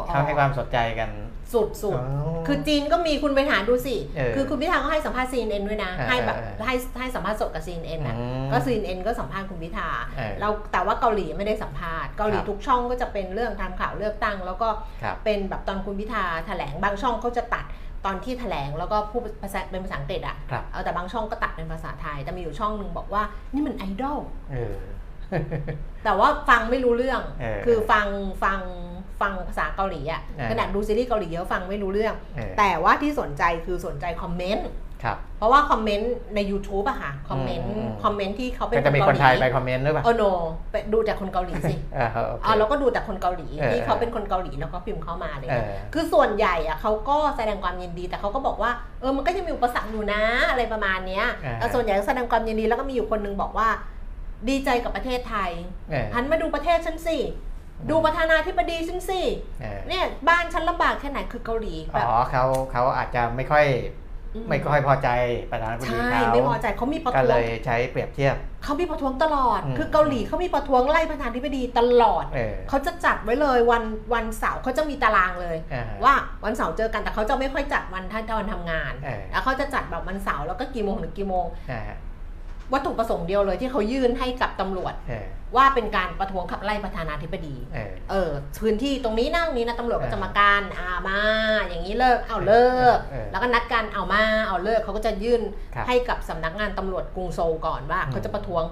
เขาให้ความสนใจกันสุดสุดอ๋อคือจีนก็มีคุณไปหาดูสิเออคือคุณพิธาก็ให้สัมภาษณ์ CNN ด้วยนะเออให้แบบเออให้ให้สัมภาษณ์สดกับ CNN นะอืมก็ CNN ก็สัมภาษณ์คุณพิธาเออเราแต่ว่าเกาหลีไม่ได้สัมภาษณ์เกาหลีครับทุกช่องก็จะเป็นเรื่องทำข่าวเลือกตั้ง แล้วก็ครับเป็นแบบตอนคุณพิธาแถลงบางช่องเขาจะตัดตอนที่แถลงแล้วก็พูดภาษาเป็นภาษาอังกฤษอะครับเอาแต่บางช่องก็ตัดเป็นภาษาไทย แต่มีอยู่ช่องหนึ่งบอกว่านี่มันไอดอลเออ แต่ว่าฟังไม่รู้เรื่องเออคือฟังฟังฟังภาษาเกาหลีอะเออขนาดดูซีรีส์เกาหลีเยอะฟังไม่รู้เรื่องเออแต่ว่าที่สนใจคือสนใจคอมเมนต์ครับเพราะว่าคอมเมนต์ใน YouTube อะค่ะคอมเมนต์อืมคอมเมนต์ที่เขาเป็นก็จะมีเกาคนหลีไทยไปคอมเมนต์หรือเปล่าโอโนไปดูจากคนเกาหลีสิเออโอเคอ่าเราก็ดูแต่คนเกาหลีเออที่เขาเป็นคนเกาหลีแล้วก็พิมพ์เข้ามาเลยเออคือส่วนใหญ่อะเขาก็แสดงความยินดีแต่เขาก็บอกว่าเออมันก็ยังมีอุปสรรคอยู่นะอะไรประมาณเนี้ยอ่าแต่ส่วนใหญ่ก็แสดงความยินดีแล้วก็มีอยู่คนนึงบอกว่า ดีใจกับประเทศไทยเออหันมาดูประเทศฉันสิ ดูประธานาธิบดีฉันสิเออเนี่ยบ้านฉันลำบากแค่ไหนคือเกาหลีแบอ๋บอเขาเขาอาจจะไม่ค่อยมไม่ค่อยพอใจประธานาธิบดีใช่เขาไม่พอใจเขามีประก็ท้เลวงยใช้เปรียบเทียบเขามีประท้วงตลอดอืมคือเกาหลีเขามีประท้วงไล่ประธานาธิบดีตลอดเออเขาจะจัดไว้เลยวันวันเสาร์เขาจะมีตารางเลยอ่าว่าวันเสาร์เจอกันแต่เขาจะไม่ค่อยจัดวันท่านวันทำงานเออแล้วเขาจะจัดแบบวันเสาร์แล้วก็กี่โมงถึงกี่โมงอ่า วัตถุประสงค์เดียวเลยที่เขายื่นให้กับตำรวจเออว่าเป็นการประท้วงขับไล่ประธานาธิบดีเออเออพื้นที่ตรงนี้นั่งนี้นะตำรวจก็เออจะมาการอามา อย่างนี้เลิกเอาเลิกเออแล้วก็นัดกันเอามาเอาเลิกเขาก็จะยื่นครับให้กับสำนักงานตำรวจกรุงโซลก่อนว่าอืมเขาจะประท้วง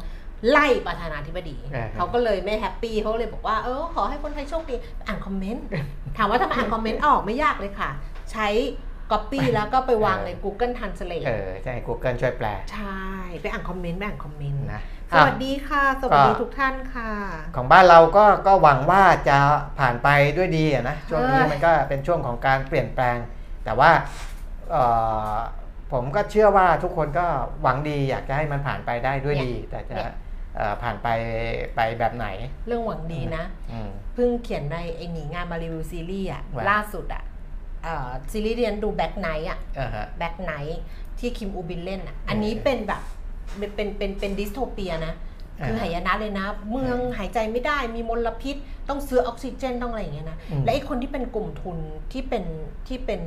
ไล่ประธานาธิบดีเออเขาก็เลยไม่ happy เขาเลยบอกว่าเออขอให้คนไทยโชคดีอ่านคอมเมนต์ถามว่าถ้ามาอ่านคอมเมนต์ออกไม่ยากเลยค่ะ ใช้ Copy แล้วก็ไปวางใน Google Translate เออจะให้ Google ช่วยแปล ใช่ ไปอ่านคอมเมนต์ไปอ่านคอมเมนต์นะสวัสดีค่ะ สวัสดีก็ทุกท่านค่ะ ของบ้านเราก็ก็หวังว่าจะผ่านไปด้วยดีอะนะช่วงนี้เออมันก็เป็นช่วงของการเปลี่ยนแปลง แต่ว่าเอ่อผมก็เชื่อว่าทุกคนก็หวังดีอยากจะให้มันผ่านไปได้ด้วยดี แต่จะเอ่อผ่านไปไปแบบไหน เรื่องหวังดีนะอืมเพิ่งเขียนในไอหนีงานมารีวิวซีรีส์อะว่าล่าสุดอะเอ่อ ซีรีส์ที่ฉันดูแบ็ k ไนท์อะอ่าฮะแบ็ k ไนท์ที่คิมอูบินเล่นอะอันนี้เป็นแบบเป็นเป็นเป็นเป็น dystopia นะ คือหายนะเลยนะ เมืองหายใจไม่ได้มีมลพิษ ต้องซื้อออกซิเจนต้องอะไรอย่างเงี้ยนะอืมและไอ้คนที่เป็นกลุ่มทุนที่เป็นที่เป็น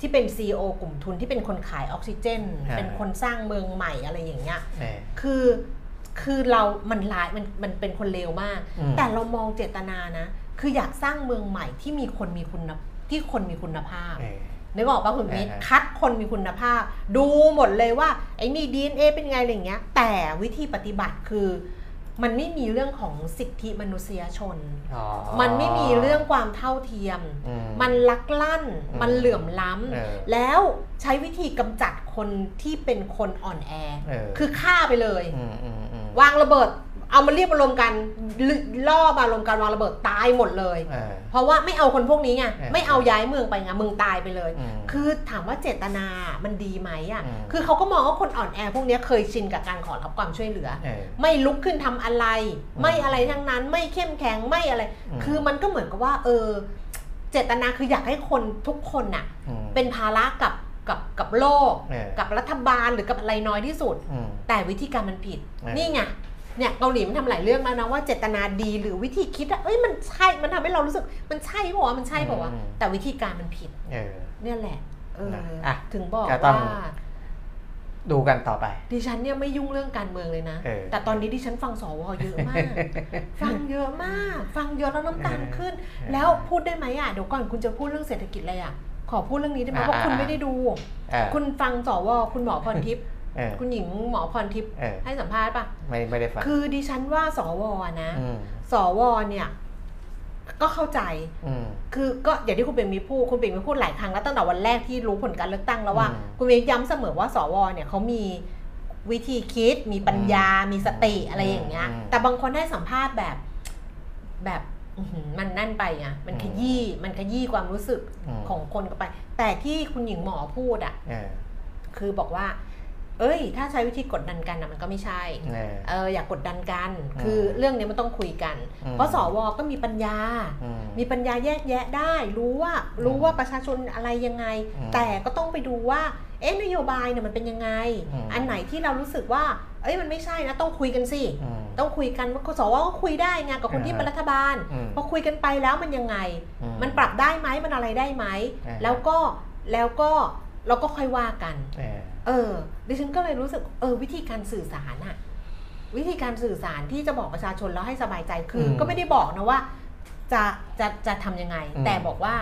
ที่เป็น CEO กลุ่มทุนที่เป็นคนขายออกซิเจน เป็นคนสร้างเมืองใหม่อะไรอย่างเงี้ยเออคือคือเรา มันร้ายมันมันเป็นคนเลวมากอืมแต่เรามองเจตนานะ คืออยากสร้างเมืองใหม่ที่มีคนมีคุณ ที่คนมีคุณภาพเออนึกออกปะคุณมิตรอ่าฮะคัดคนมีคุณภาพ ดูหมดเลยว่าไอ้นี่ DNA เป็นไงอะไรอย่างเงี้ย แต่วิธีปฏิบัติคือ มันไม่มีเรื่องของสิทธิมนุษยชนอ๋อมันไม่มีเรื่องความเท่าเทียมอืมันลักลั่นอืมมันเหลื่อมล้เออำแล้วใช้วิธีกำจัดคนที่เป็นคนอ่อนแอเออคือฆ่าไปเลยอืมอืมอืมวางระเบิด เอามาเรียบมารวมกันลล่อมารวมกันวางระเบิดตายหมดเลยเออเพราะว่าไม่เอาคนพวกนี้ไงเออไม่เอาย้ายเมืองไปไงมึงตายไปเลยอืมคือถามว่าเจตนามันดีไหมอะอืมคือเขาก็มองว่าคนอ่อนแอพวกเนี้ยเคยชินกับการขอรับความช่วยเหลือเออไม่ลุกขึ้นทำอะไรอืมไม่อะไรทั้งนั้นไม่เข้มแข็งไม่อะไรอืมคือมันก็เหมือนกับว่า เออ เจตนาคืออยากให้คนทุกคนน่ะอืมเป็นภาระกับกับกับโลกเออกับรัฐบาลหรือกับอะไรน้อยที่สุดอืมแต่วิธีการมันผิดเออนี่ไง เนี่ยเกาหลีมันทำหลายเรื่องแล้วนะว่าเจตนาดีหรือวิธีคิดอะเอ้ยมันใช่มันทำให้เรารู้สึกมันใช่ป่าวะมันใช่ป่าวะอืม แต่วิธีการมันผิด เออ เนี่ยแหละเอออะถึงบอกก็ต้องว่าดูกันต่อไป ดิฉันเนี่ยไม่ยุ่งเรื่องการเมืองเลยนะ เออ แต่ตอนนี้ดิฉันฟังสวเยอะมาก ฟังเยอะมาก ฟังเยอะแล้วน้ำตาลขึ้น แล้วพูดได้ไหมอะเดี๋ยวก่อนคุณจะพูดเรื่องเศรษฐกิจอะไรอะขอพูดเรื่องนี้ได้ไหมอ่าเพราะคุณอ่าไม่ได้ดู เออ คุณฟังสวคุณหมอพรทิพย์เออ คุณหญิงหมอพรทิพย์เออให้สัมภาษณ์ปะไม่ไม่ได้ฟังคือดิฉันว่าสวนะมสวเนี่ยก็เข้าใจอืมคือก็อย่างที่คุณเบงมีพูด คุณเบงมีพูดหลายครั้งแล้วตั้งแต่วันแรกที่รู้ผลการเลือกตั้งแล้วว่าอืมคุณเบงย้ำเสมอว่าสวเนี่ยเขามีวิธีคิด มีปัญญา มีสติอะไรอย่างเงี้ยอืมแต่บางคนให้สัมภาษณ์แบบแบบอื้อหือมันนั่นไปไงมันอืมขยี้ มันขยี้ความรู้สึกอืมของคนก็ไป แต่ที่คุณหญิงหมอพูดอะเออคือบอกว่า เอ้ย ถ้าใช้วิธีกดดันกันนะมันก็ไม่ใช่เออเอออยากกดดันกันอืมคือเรื่องนี้มันต้องคุยกันอืมเพราะสวก็มีปัญญาอืมมีปัญญาแยกแยะได้ รู้ว่ารู้ว่าประชาชนอะไรยังไงอืมแต่ก็ต้องไปดูว่าเอ๊ะนโยบายเนี่ยมันเป็นยังไงอืมอันไหนที่เรารู้สึกว่า เอ้ยมันไม่ใช่นะต้องคุยกันสิอืมต้องคุยกันว่าสวก็คุยได้ไงกับคนที่อ่าเป็นรัฐบาลอืมพอคุยกันไปแล้วมันยังไงอืมันปรับได้ไหมมันอะไรได้ไหมอ่าแล้วก็แล้วก็เราก็ค่อยว่ากัน เออเออ ดิฉันก็เลยรู้สึกเออวิธีการสื่อสารอะวิธีการสื่อสารที่จะบอกประชาชนแล้วให้สบายใจคืออมก็ไม่ได้บอกนะว่า จะจะจะทำยังไงอืมแต่บอกว่า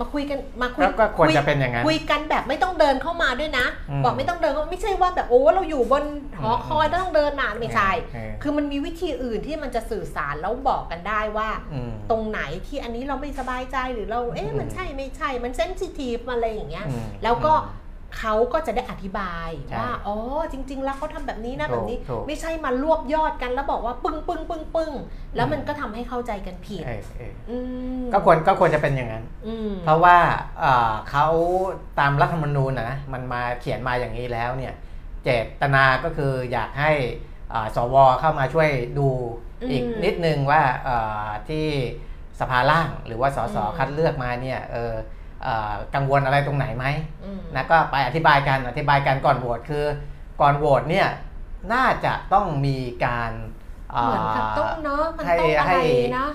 มาคุยกันมาคุยแล้วก็ควรคุยจะเป็นอย่างนั้นคุยกันแบบไม่ต้องเดินเข้ามาด้วยนะอืมบอกไม่ต้องเดินเข้าไม่ใช่ว่าแบบโอ้เราอยู่บนหอคอยแล้วต้องเดินมาไม่ใช่เออคือมันมีวิธีอื่นที่มันจะสื่อสารแล้วบอกกันได้ว่าอืมตรงไหนที่อันนี้เราไม่สบายใจหรือเราเอ๊ะอืมมันใช่ไม่ใช่มันเซนซิทีฟอะไรอย่างเงี้ยอืมแล้วก็ เขาก็จะได้อธิบายใช่ว่าอ๋อจริง ๆ แล้วเขาทำแบบนี้นะถูกแบบนี้ถูกไม่ใช่มารวบยอดกันแล้วบอกว่าปึ้งปึ้งปึ้งปึ้งแล้วมันก็ทำให้เข้าใจกันผิดเออเอออืมก็ควรก็ควรจะเป็นอย่างนั้นอืมเพราะว่าเอ่อเขาตามรัฐธรรมนูญนะมันมาเขียนมาอย่างนี้แล้วเนี่ย เจตนาก็คืออยากให้อ่าสวเข้ามาช่วยดูอีกอืมนิดนึงว่าเอ่อที่สภาล่างหรือว่าสสอืมคัดเลือกมาเนี่ยเออเอ่อ กังวลอะไรตรงไหนไหมอืมนะก็ไปอธิบายกันอธิบายกันก่อนโหวตคือ ก่อนโหวตเนี่ยน่าจะต้องมีการอ่าเหมือนกับต้องเนาะมันให้ต้องอะไรให้นะ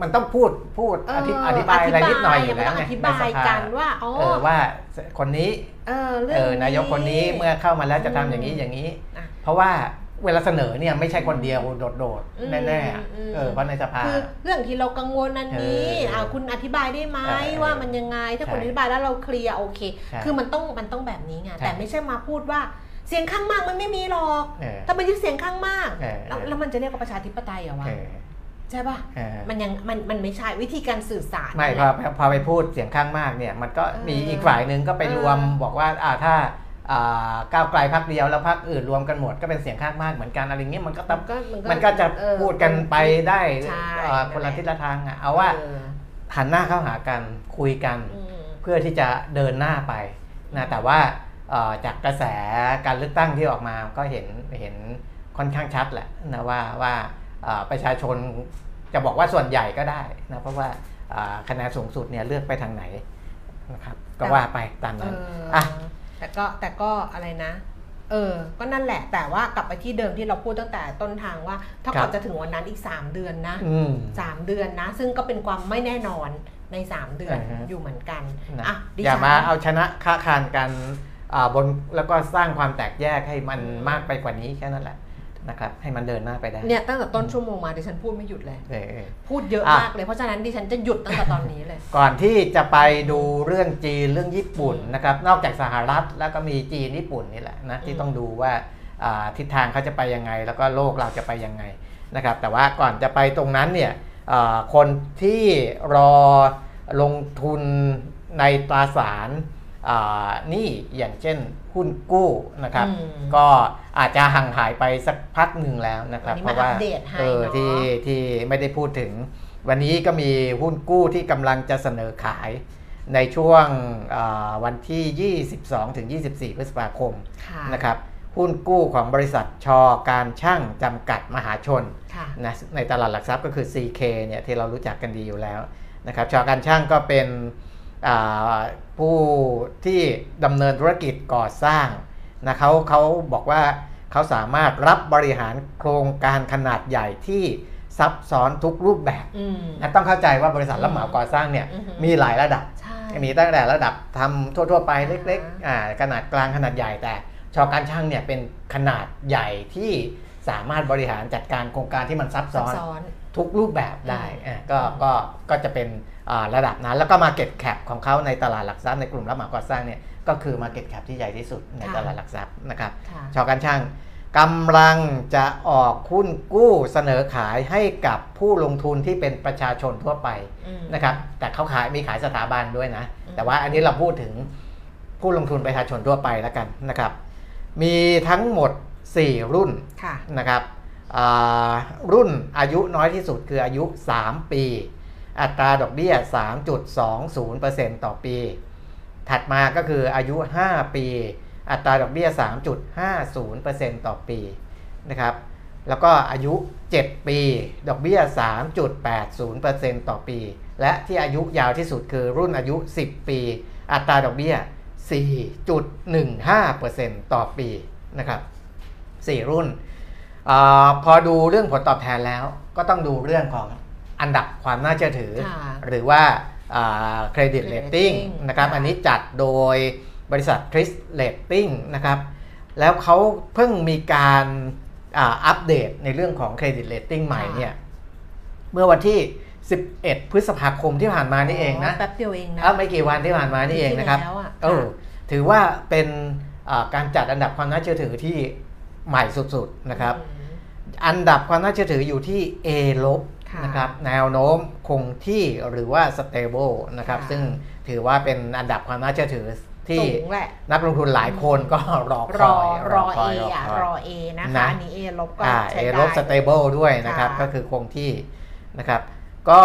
มันต้องพูดพูดเอออธิอธิบายอะไรนิดหน่อยอยู่แล้วมันไงต้องอธิบายในสภกันว่าอ๋อเออว่าคนนี้เออเรื่อเองอนายกคนนี้เมื่อเข้ามาแล้วจะทำอืมอย่างนี้อย่างนี้อะเพราะว่า เวลาเสนอเนี่ยไม่ใช่คนเดียวโดดอืมๆแน่ๆอะอืมเออเพราะในสภาคือเรื่องที่เรากังวลอันนี้เอออ่อ่าคุณอธิบายได้ไหมเออเออว่ามันยังไง ถ้าใช่คุณอธิบายแล้วเราเคลียร์โอเคใช่คือมันต้องมันต้องแบบนี้ไงใช่แต่ไม่ใช่มาพูดว่าเสียงข้างมากมันไม่มีหรอกเออถ้ามันยึดเสียงข้างมากเออแล้วเออแล้วมันจะเรียกว่าประชาธิปไตยเหรอวะเออใช่ป่ะเออมันยังมันมันไม่ใช่วิธีการสื่อสาร ไม่นั่นพแหอละพอไปพูดเสียงข้างมากเนี่ย มันก็เออมีอีกฝ่ายหนึ่งก็ไปรวมเออบอกว่าอ่าถ้าอ่า ก้าวไกลพักเดียวแล้วพักอื่นรวมกันหมดก็เป็นเสียงข้างมากเหมือนกันอะไรเงี้ยมันก็ต้องก็มันก็จะเออพูดกันไปได้ใช่เอ่อคนละทิศละทางอะเอาว่าเออหันหน้าเข้าหากันคุยกันอืมเพื่อที่จะเดินหน้าไปนะแต่ว่าเอ่อจากกระแสการเลือกตั้งที่ออกมาก็เห็นเห็นค่อนข้างชัดแหละนะว่าว่าเอ่อประชาชนจะบอกว่าส่วนใหญ่ก็ได้นะเพราะว่าเอ่อคะแนนสูงสุดเนี่ยเลือกไปทางไหนนะครับก็ว่าไปตามเอนั้นออะ แต่ก็แต่ก็อะไรนะเออ ก็นั่นแหละ แต่ว่ากลับไปที่เดิมที่เราพูดตั้งแต่ต้นทางว่า ถ้าครัก่อบนจะถึงวันนั้นอีก 3 เดือนนะอืมสามเดือนนะ ซึ่งก็เป็นความไม่แน่นอนใน 3 เดือนอ่าฮะอยู่เหมือนกันนะอะดิอย่าฉันมาเอาชนะค้าคานกันอ่าบนแล้วก็สร้างความแตกแยกให้มันอืมมากไปกว่านี้แค่นั้นแหละ นะครับให้มันเดินหน้าไปได้เนี่ยตั้งแต่ต้นชั่วโมงมาดิฉันพูดไม่หยุดเลยเออพูดเยอะอะมากเลยเพราะฉะนั้นดิฉันจะหยุดตั้งแต่ตอนนี้เลย ก่อนที่จะไปดูเรื่องจีนเรื่องญี่ปุ่นนะครับนอกจากสหรัฐแล้วก็มีจีนญี่ปุ่นนี่แหละนะที่ต้องดูว่าอ่าทิศทางเขาจะไปยังไง แล้วก็โลกเราจะไปยังไงนะครับแต่ว่าก่อนจะไปตรงนั้นเนี่ยอ่าคนที่รอลงทุนในตราสารอ่านี่อย่างเช่น หุ้นกู้นะครับอืมก็อาจจะห่างหายไปสักพักหนึ่งแล้วนะครับวันนี้เพราะว่ามาอัปเดตให้เออเนอะที่ที่ไม่ได้พูดถึง วันนี้ก็มีหุ้นกู้ที่กำลังจะเสนอขายในช่วงอ่าวันที่ 22ถึง24 พฤษภาคมค่ะนะครับหุ้นกู้ของบริษัทชอการช่างจำกัดมหาชนค่ะนะในตลาดหลักทรัพย์ก็คือ CK เนี่ยที่เรารู้จักกันดีอยู่แล้วนะครับชอการช่างก็เป็นอ่า ผู้ที่ดำเนินธุรกิจก่อสร้างนะเขาเขาบอกว่าเขาสามารถรับบริหารโครงการขนาดใหญ่ที่ซับซ้อนทุกรูปแบบอืมนะต้องเข้าใจว่าบริษัทรับเหมาก่อสร้างเนี่ยอือหือมีหลายระดับใช่มีตั้งแต่ระดับทำทั่ว ๆ ไปเล็กอ่าๆอ่าขนาดกลางขนาดใหญ่แต่ชอการช่างเนี่ยเป็นขนาดใหญ่ที่สามารถบริหารจัดการโครงการที่มันซับซัซ้บอนซ้อนทุกรูปแบบได้อืมอ่าก็ก็ก็จะเป็นอ่า ระดับนั้น แล้วก็ Market Cap ของเขาในตลาดหลักทรัพย์ในกลุ่มรับเหมาก่อสร้างเนี่ยก็คือ Market Cap ที่ใหญ่ที่สุดในตลาดหลักทรัพย์นะครับค่ะชอการช่างกำลังจะออกหุ้นกู้เสนอขายให้กับผู้ลงทุนที่เป็นประชาชนทั่วไปอืมนะครับแต่เขาขายมีขายสถาบันด้วยนะอืมแต่ว่าอันนี้เราพูดถึงผู้ลงทุนประชาชนทั่วไปแล้วกันนะครับ มีทั้งหมด 4 รุ่นค่ะนะครับอ่ารุ่นอายุน้อยที่สุดคืออายุ 3 ปี อัตราดอกเบี้ย 3.20%ต่อปี ถัดมาก็คืออายุ 5 ปี อัตราดอกเบี้ย 3.50%ต่อปีนะครับ แล้วก็อายุ 7 ปี ดอกเบี้ย 3.80%ต่อปี และที่อายุยาวที่สุดคือรุ่นอายุ 10 ปี อัตราดอกเบี้ย 4.15%ต่อปีนะครับ4รุ่นอพอดูเรื่องผลตอบแทนแล้วก็ต้องดูเรื่องของ อันดับความน่าเชื่อถือค่ะหรือว่าเครดิต Credit เลตติ้ง rating นะครับค่ะอันนี้จัดโดยบริษัท t r i s Rating นะครับแล้วเขาเพิ่งมีการอ่าอัปเดตในเรื่องของ credit rating ใหม่เนี่ยเมื่อวันที่ 11 พฤษภาคมที่ผ่านมานี่เองนะแป๊บเดียวเองนะเอ้าไม่กี่วันที่ผ่านมานี่เองนะครับปีที่แล้วอะเออถือว่าเป็นอ่าการจัดอันดับความน่าเชื่อถือที่ใหม่สุดๆนะครับอืมอันดับความน่าเชื่อถืออยู่ที่ A ลบค่ะ นะครับแนวโน้มคงที่หรือว่า stable นะครับค่ะซึ่งถือว่าเป็นอันดับความน่าเชื่อถือที่สูงแหละนักลงทุนหลายคนก็รอครออยรอคเอยอะคยรอเอนะคะนะอันนี้เอลบก็อ่าใช้ A ได้ลบ stable ด้วยนะครับค่ะก็คือคงที่นะครับก็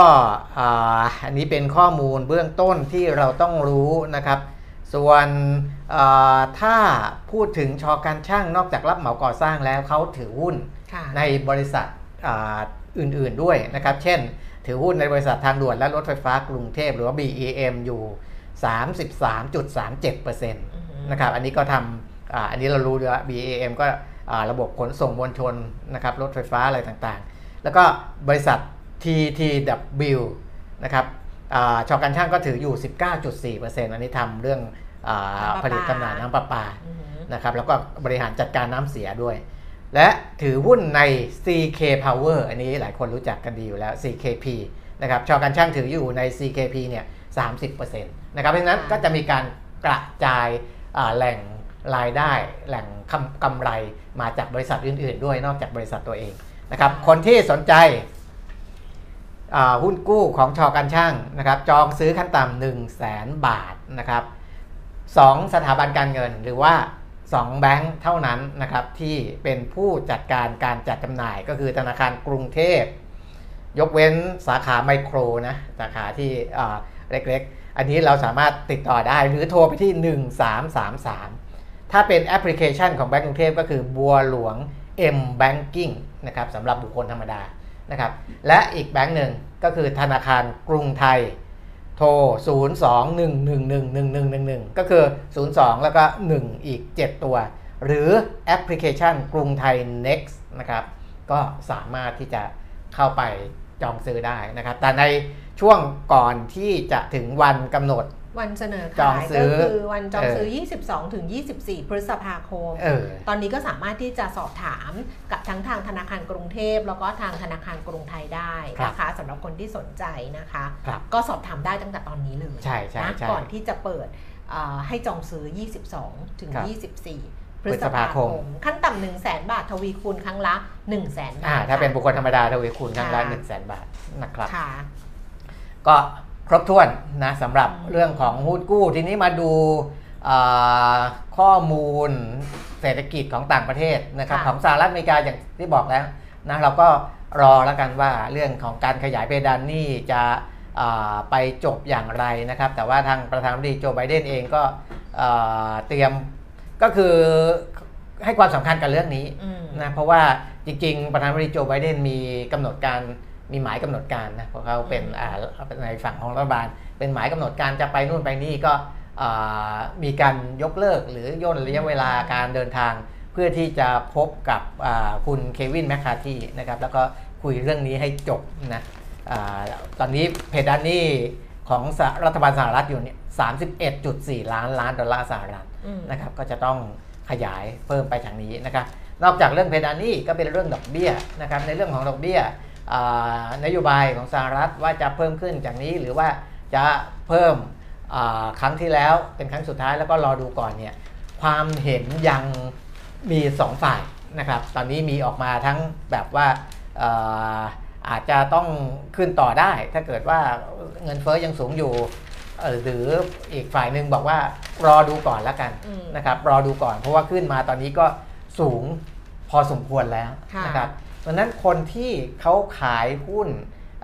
อ่าอันนี้เป็นข้อมูลเบื้องต้นที่เราต้องรู้นะครับ ส่วนอ่าถ้าพูดถึงชอการช่างนอกจากรับเหมาก่อสร้างแล้วเขาถือหุ้นค่ะในบริษัท อ่าอื่นๆด้วยนะครับ เช่น ถือหุ้นในบริษัททางด่วนและรถไฟฟ้ากรุงเทพหรือว่า BEM อยู่ 33.37%นะครับ อันนี้ก็ทำอาอันนี้เรารู้แล้ว BEM ก็อ่าระบบขนส่งมวลชนนะครับ รถไฟฟ้าอะไรต่างๆ แล้วก็บริษัท TTW นะครับอาชอการช่างก็ถืออยู่ 19.4%อันนี้ทำเรื่องอาผลิตจำหน่ายน้ำประปาอือหือนะครับ แล้วก็บริหารจัดการน้ำเสียด้วย และถือหุ้นใน CK Power อันนี้หลายคนรู้จักกันดีอยู่แล้ว CKP นะครับชอการช่างถืออยู่ใน CKP เนี่ย30%นะครับเพราะฉะนั้นค่ะก็จะมีการกระจายอ่าแหล่งรายได้แหล่งกำกำไรมาจากบริษัทอื่น ๆ ด้วยนอกจากบริษัทตัวเองนะครับคนที่สนใจอ่าหุ้นกู้ของชอการช่างนะครับจองซื้อขั้นต่ำหนึ่งแสนบาทนะครับสองสถาบันการเงินหรือว่า 2 แบงค์เท่านั้นนะครับที่เป็นผู้จัดการการจัดจำหน่ายก็คือธนาคารกรุงเทพ ยกเว้นสาขาไมโครนะสาขาที่เล็กๆ อันนี้เราสามารถติดต่อได้หรือโทรไปที่ 1333 ถ้าเป็นแอปพลิเคชันของแบงก์กรุงเทพก็คือบัวหลวง M Banking นะครับสำหรับบุคคลธรรมดานะครับและอีกแบงก์หนึ่งก็คือธนาคารกรุงไทย โทร 02-111-1111 ก็คือ 02 แล้วก็ 1 อีก 7 ตัว หรือแอปพลิเคชันกรุงไทย Next นะครับ ก็สามารถที่จะเข้าไปจองซื้อได้นะครับ แต่ในช่วงก่อนที่จะถึงวันกำหนด วันเสนอจองขายซื้ก็อคือวันจองซื้อเออ22 ถึง 24 พฤษภาคมเออตอนนี้ก็สามารถที่จะสอบถามกับทั้งทางธนาคารกรุงเทพ แล้วก็ทางธนาคารกรุงไทยได้นะคะสำหรับคนที่สนใจนะคะครับก็สอบถามได้ตั้งแต่ตอนนี้เลยใช่ใช่นะใช่ก่อนที่จะเปิดเอ่อให้จองซื้อ 22 ถึงครับ24พพฤฤษษภาภาคคมมขั้นต่ำ1 0 0 0 0แบาททวีคูณครั้งละ1 0 0 0 0แบาอ่าทถ้าเป็นค่ะบุคคลธรรมดาทวีคูณครั้งละค่ะ1 0 0 0 0แบาทนะครับค่ะก็ ครบถ้วนนะสำหรับอืมเรื่องของหุ้นกู้ ทีนี้มาดูอ่าข้อมูลเศรษฐกิจของต่างประเทศนะครับของสหรัฐอเมริกาอย่างที่บอกแล้วนะเราก็รอแล้วกันว่าเรื่องของการขยายเพดานหนี้จะอ่าไปจบอย่างไรนะครับ แต่ว่าทางประธานาธิบดีโจไบเดนเองก็อ่าเตรียมก็คือให้ความสำคัญกับเรื่องนี้อืมนะเพราะว่าจริงๆ ประธานาธิบดีโจไบเดนมีกำหนดการ มีหมายกำหนดการนะเพราะเขาเป็นอืมอ่าในฝั่งของรัฐบาล เป็นหมายกำหนดการจะไปนู่นไปนี่ก็อ่ามีการยกเลิกหรือย่นระยะเวลาการเดินทาง เพื่อที่จะพบกับอ่าคุณเควินแมคคาทีนะครับแล้วก็คุยเรื่องนี้ให้จบนะอาตอนนี้เพดานหนี้ของสหรัฐบาลสหรัฐอยู่เนี่ย31.4 ล้านล้านดอลลาร์สหรัฐอืมนะครับก็จะต้องขยายเพิ่มไปทางนี้นะครับนอกจากเรื่องเพดานหนี้ก็เป็นเรื่องดอกเบี้ยนะครับในเรื่องของดอกเบี้ยอ่า นโยบายของสหรัฐว่าจะเพิ่มขึ้นจากนี้หรือว่าจะเพิ่มครั้งที่แล้วเป็นครั้งสุดท้ายแล้วก็รอดูก่อนเนี่ยความเห็นยังมี 2 ฝ่ายนะครับตอนนี้มีออกมาทั้งแบบว่าอาจจะต้องขึ้นต่อได้ ถ้าเกิดว่าเงินเฟ้อยังสูงอยู่หรืออีกฝ่ายหนึ่งบอกว่ารอดูก่อนแล้วกันนะครับรอดูก่อน เพราะว่าขึ้นมาตอนนี้ก็สูงพอสมควรแล้วนะครับ ดังนั้นคนที่เขาขายหุ้น